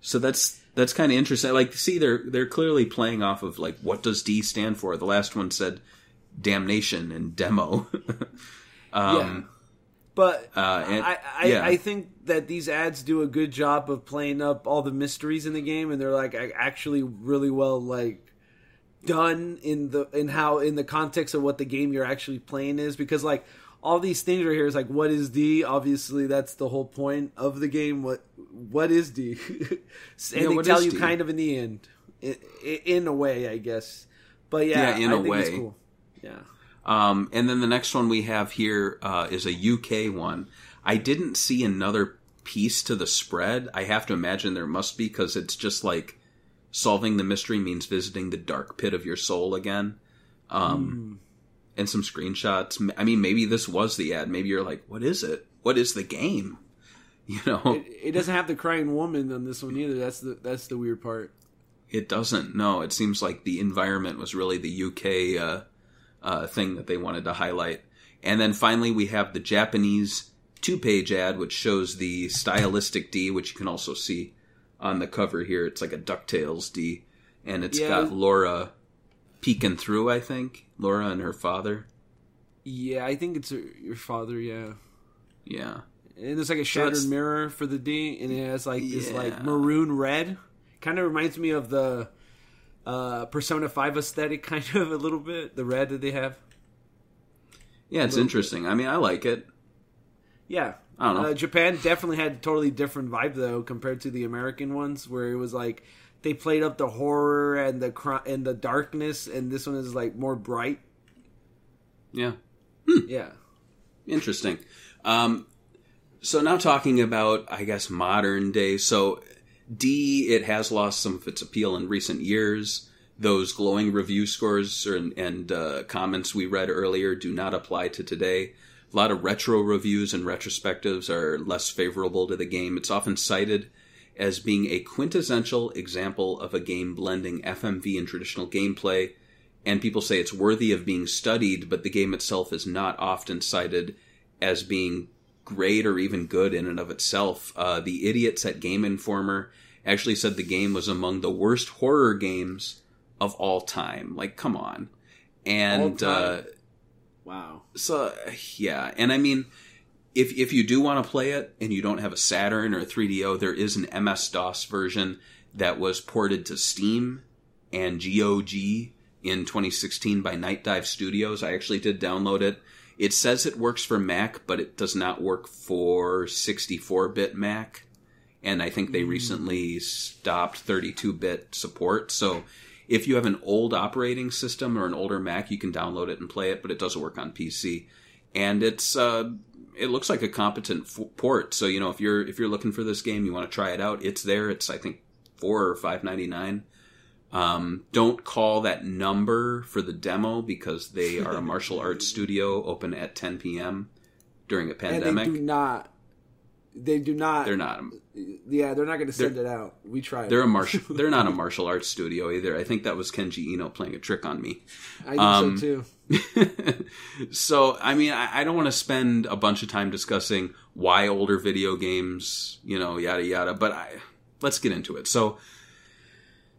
So that's that's kind of interesting. Like, see, they're they're clearly playing off of like what does D stand for? The last one said damnation and demo. um, But Uh, and- I, I, yeah. I think that these ads do a good job of playing up all the mysteries in the game, and they're like actually really well like done in the in how in the context of what the game you're actually playing is. Because like all these things right here is like what is D? Obviously, that's the whole point of the game. What what is D? and Yeah, they tell you D? kind of in the end, in, in a way, I guess. But yeah, Yeah, in I a think it's way. cool. Yeah. Um, and then the next one we have here uh, is a UK one. I didn't see another piece to the spread. I have to imagine there must be because it's just like solving the mystery means visiting the dark pit of your soul again. Um, And some screenshots. I mean, maybe this was the ad. Maybe you're like, what is it? What is the game? You know, It, it doesn't have the crying woman on this one either. That's the that's the weird part. It doesn't. No, it seems like the environment was really the UK uh, uh, thing that they wanted to highlight. And then finally, we have the Japanese two-page ad, which shows the stylistic D, which you can also see on the cover here. It's like a Ducktales D, and it's Yeah. got Laura peeking through. I think Laura and her father. Yeah, I think it's uh, your father. Yeah, Yeah, and there's like a shattered mirror for the D, and it has like this like maroon red. Kind of reminds me of the uh, Persona Five aesthetic, kind of a little bit. The red that they have. yeah, it's interesting. I mean, I like it. Yeah. I don't know. Uh, Japan definitely had a totally different vibe though compared to the American ones, where it was like they played up the horror and the cr- and the darkness, and this one is like more bright. Yeah. Yeah. Interesting. Um, so now talking about, I guess, modern day. So D, it has lost some of its appeal in recent years. Those glowing review scores or, and uh, comments we read earlier do not apply to today. A lot of retro reviews and retrospectives are less favorable to the game. It's often cited as being a quintessential example of a game blending FMV and traditional gameplay, and people say it's worthy of being studied, but the game itself is not often cited as being great or even good in and of itself. Uh, the idiots at Game Informer actually said the game was among the worst horror games of all time. Like, come on. And uh. Wow. so yeah, and I mean, if if you do want to play it and you don't have a Saturn or a 3DO, there is an MS DOS version that was ported to Steam and GOG in 2016 by Nightdive Studios. I actually did download it. It says it works for Mac, but it does not work for 64-bit Mac. And I think they recently stopped 32-bit support. So if you have an old operating system or an older Mac, you can download it and play it, but it doesn't work on PC. And it's uh, it looks like a competent f- port. So you know if you're if you're looking for this game, you want to try it out. It's there. It's I think four or five ninety nine. Um, don't call that number for the demo because they are a martial arts studio open at 10 p.m. during a And pandemic. they do not. They do not. They're not. Yeah, they're not going to send it out. We tried. They're a martial. They're not a martial arts studio either. I think that was Kenji Eno playing a trick on me. I think um, so too. so I mean, I, I don't want to spend a bunch of time discussing why older video games, you know, yada yada. But I, let's get into it. So,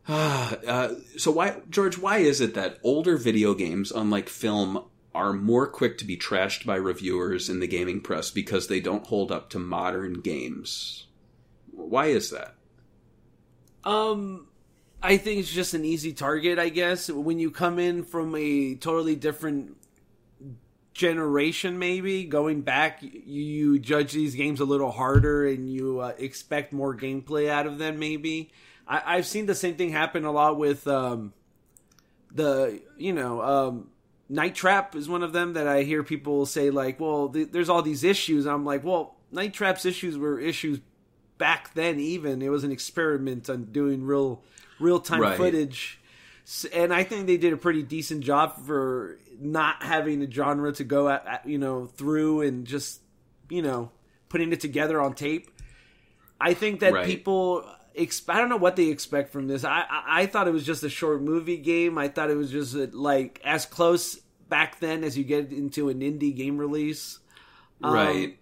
uh, uh, so why, George? Why is it that older video games, unlike film, are more quick to be trashed by reviewers in the gaming press because they don't hold up to modern games? Why is that? Um, I think it's just an easy target. I guess when you come in from a totally different generation, maybe going back, you, judge these games a little harder and you uh, expect more gameplay out of them. Maybe I, I've seen the same thing happen a lot with um, the you know um, Night Trap is one of them that I hear people say like, well, th- there's all these issues. I'm like, well, Night Trap's issues were issues back then. Even it was an experiment on doing real real time Right. footage, and I think they did a pretty decent job for not having a genre to go at, at you know through and just you know putting it together on tape. I think that Right. people. I don't know what they expect from this. I, I I thought it was just a short movie game. I thought it was just a, like as close back then as you get into an indie game release. Um, right.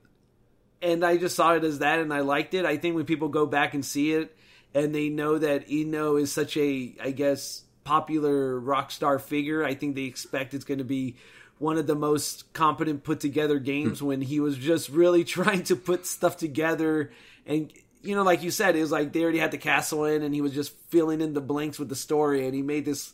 and I just saw it as that, and I liked it. I think when people go back and see it, and they know that Eno is such a, I guess, popular rock star figure, I think they expect it's going to be one of the most competent put together games hmm. when he was just really trying to put stuff together. And. You know, like you said, it was like they already had the castle in, and he was just filling in the blanks with the story, and he made this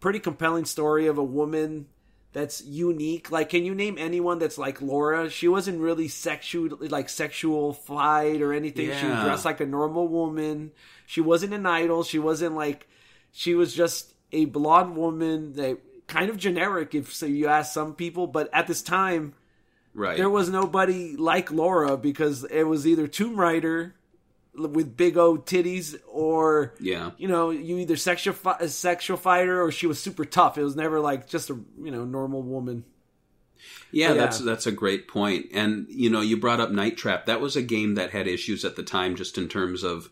pretty compelling story of a woman that's unique. Like, can you name anyone that's like Laura? She wasn't really sexual, like sexual fight or anything. She Yeah. dressed like a normal woman. She wasn't an idol. She wasn't like, she was just a blonde woman that kind of generic, if so you ask some people. But at this time, Right. there was nobody like Laura because it was either Tomb Raider with big old titties or yeah. you know, you either sexual fi- sexual fighter or she was super tough. It was never like just a you know normal woman. Yeah, Yeah. that's that's a great point. And you know, you brought up Night Trap. That was a game that had issues at the time, just in terms of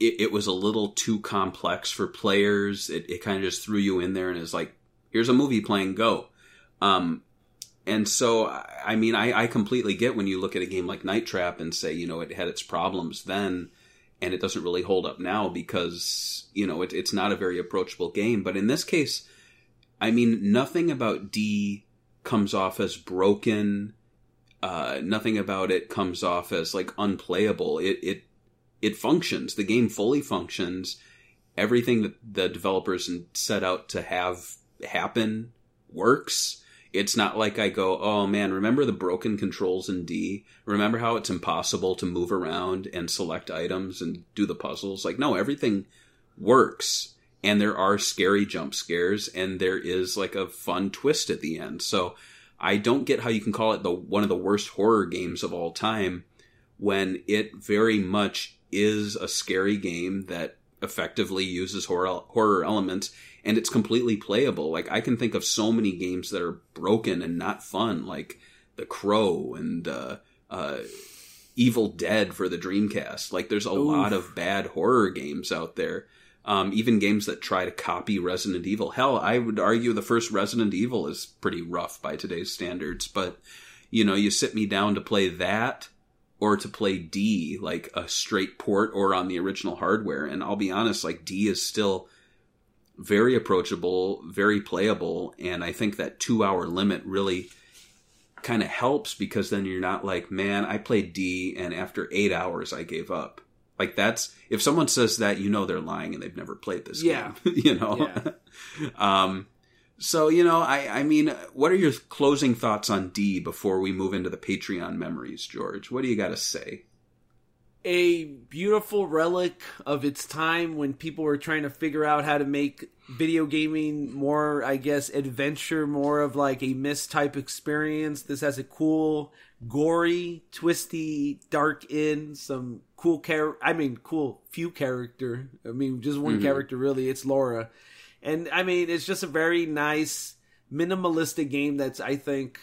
it, it was a little too complex for players. It, it kind of just threw you in there and is like, here's a movie playing, go. Um, and so, I mean, I, I completely get when you look at a game like Night Trap and say, you know, it had its problems then, and it doesn't really hold up now because you know it, it's not a very approachable game. But in this case, I mean, nothing about D comes off as broken. Uh, nothing about it comes off as like unplayable. It it it functions. The game fully functions. Everything that the developers set out to have happen works. It's not like I go, oh man, remember the broken controls in D? Remember how it's impossible to move around and select items and do the puzzles? Like, no, everything works. And there are scary jump scares and there is like a fun twist at the end. So I don't get how you can call it the one of the worst horror games of all time when it very much is a scary game that effectively uses horror horror elements and it's completely playable. Like I can think of so many games that are broken and not fun, like The Crow and uh, uh, Evil Dead for the Dreamcast. Like, there's a Oof. lot of bad horror games out there. Um, even games that try to copy Resident Evil. Hell, I would argue the first Resident Evil is pretty rough by today's standards. But you know, you sit me down to play that or to play D, like a straight port or on the original hardware, and I'll be honest, like D is still very approachable, very playable, and I think that two hour limit really kind of helps because then you're not like, man, I played D and after eight hours I gave up. Like that's if someone says that, you know they're lying and they've never played this Yeah. game. you know. um so you know, I I mean, what are your closing thoughts on D before we move into the Patreon memories, George? What do you got to say? A beautiful relic of its time when people were trying to figure out how to make video gaming more, I guess, adventure, more of like a Myst type experience. This has a cool, gory, twisty, dark end, some cool char I mean, cool few character. I mean, just one Mhm. character really. It's Laura. And I mean, it's just a very nice, minimalistic game that's, I think,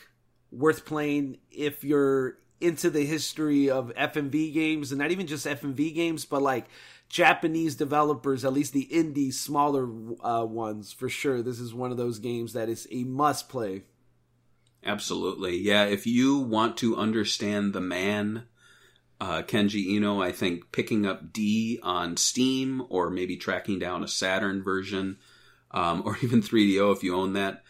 worth playing if you're into the history of FMV games and not even just FMV games, but like Japanese developers, at least the indie smaller uh, ones for sure. This is one of those games that is a must play. Absolutely. Yeah, if you want to understand the man, uh, Kenji Eno, I think picking up D on Steam or maybe tracking down a Saturn version um, or even 3DO if you own that,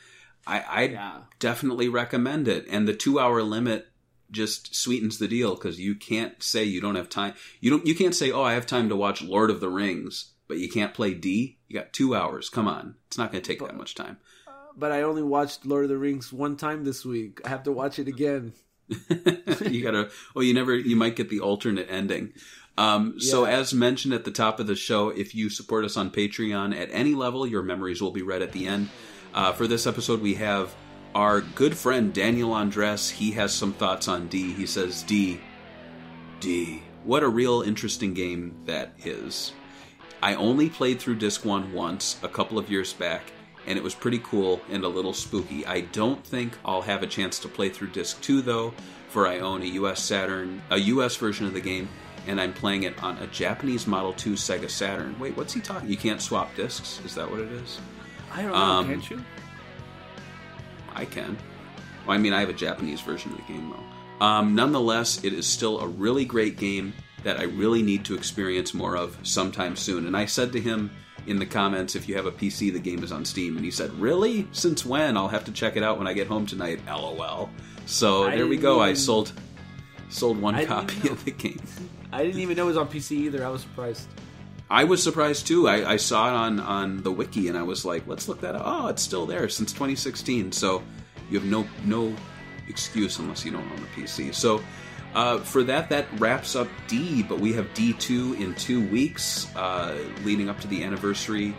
I, I Yeah. definitely recommend it. And the two hour limit just sweetens the deal because you can't say you don't have time. You don't. You can't say, "Oh, I have time to watch Lord of the Rings," but you can't play D. You got two hours. Come on, it's not going to take that much time. But I only watched Lord of the Rings one time this week. I have to watch it again. you gotta oh you never you might get the alternate ending um, so as mentioned at the top of the show if you support us on patreon at any level your memories will be read at the end uh, for this episode we have our good friend daniel andres he has some thoughts on d he says d d what a real interesting game that is i only played through disc one once a couple of years back and it was pretty cool and a little spooky. I don't think I'll have a chance to play through disc 2 though, for I own a US Saturn, a US version of the game, and I'm playing it on a Japanese Model 2 Sega Saturn. Wait, what's he talking? You can't swap discs? Is that what it is? I don't know, Um, can't you? I can. Well, I mean, I have a Japanese version of the game though. Um, nonetheless, it is still a really great game that I really need to experience more of sometime soon. And I said to him in the comments, if you have a PC, the game is on Steam. And he said, Really? Since when? I'll have to check it out when I get home tonight. LOL. So I there we go. I sold sold one I copy of the game. I didn't even know it was on PC either. I was surprised. I was surprised too. I, I saw it on, on the wiki and I was like, let's look that up. Oh, it's still there since 2016. So you have no no excuse unless you don't own a PC. So uh, for that, that wraps up D. But we have D2 in two weeks, uh, leading up to the anniversary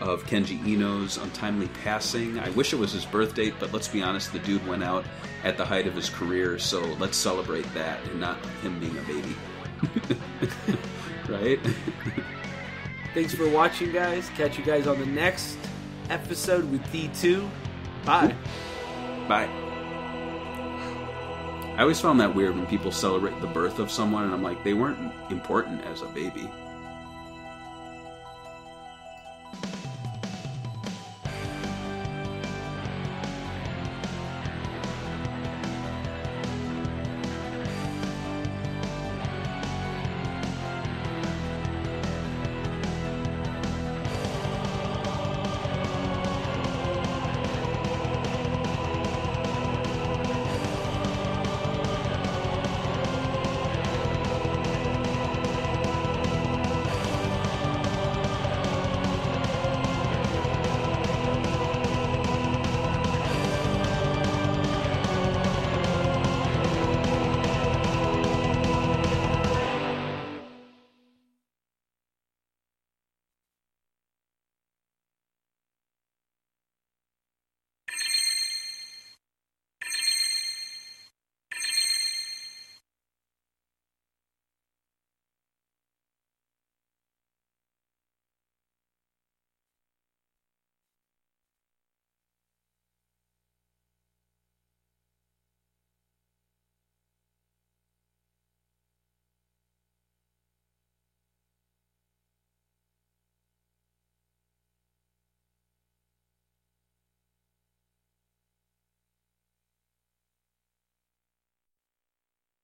of Kenji Eno's untimely passing. I wish it was his birth date, but let's be honest, the dude went out at the height of his career. So let's celebrate that and not him being a baby. right? Thanks for watching, guys. Catch you guys on the next episode with D2. Bye. Bye. I always found that weird when people celebrate the birth of someone, and I'm like, they weren't important as a baby.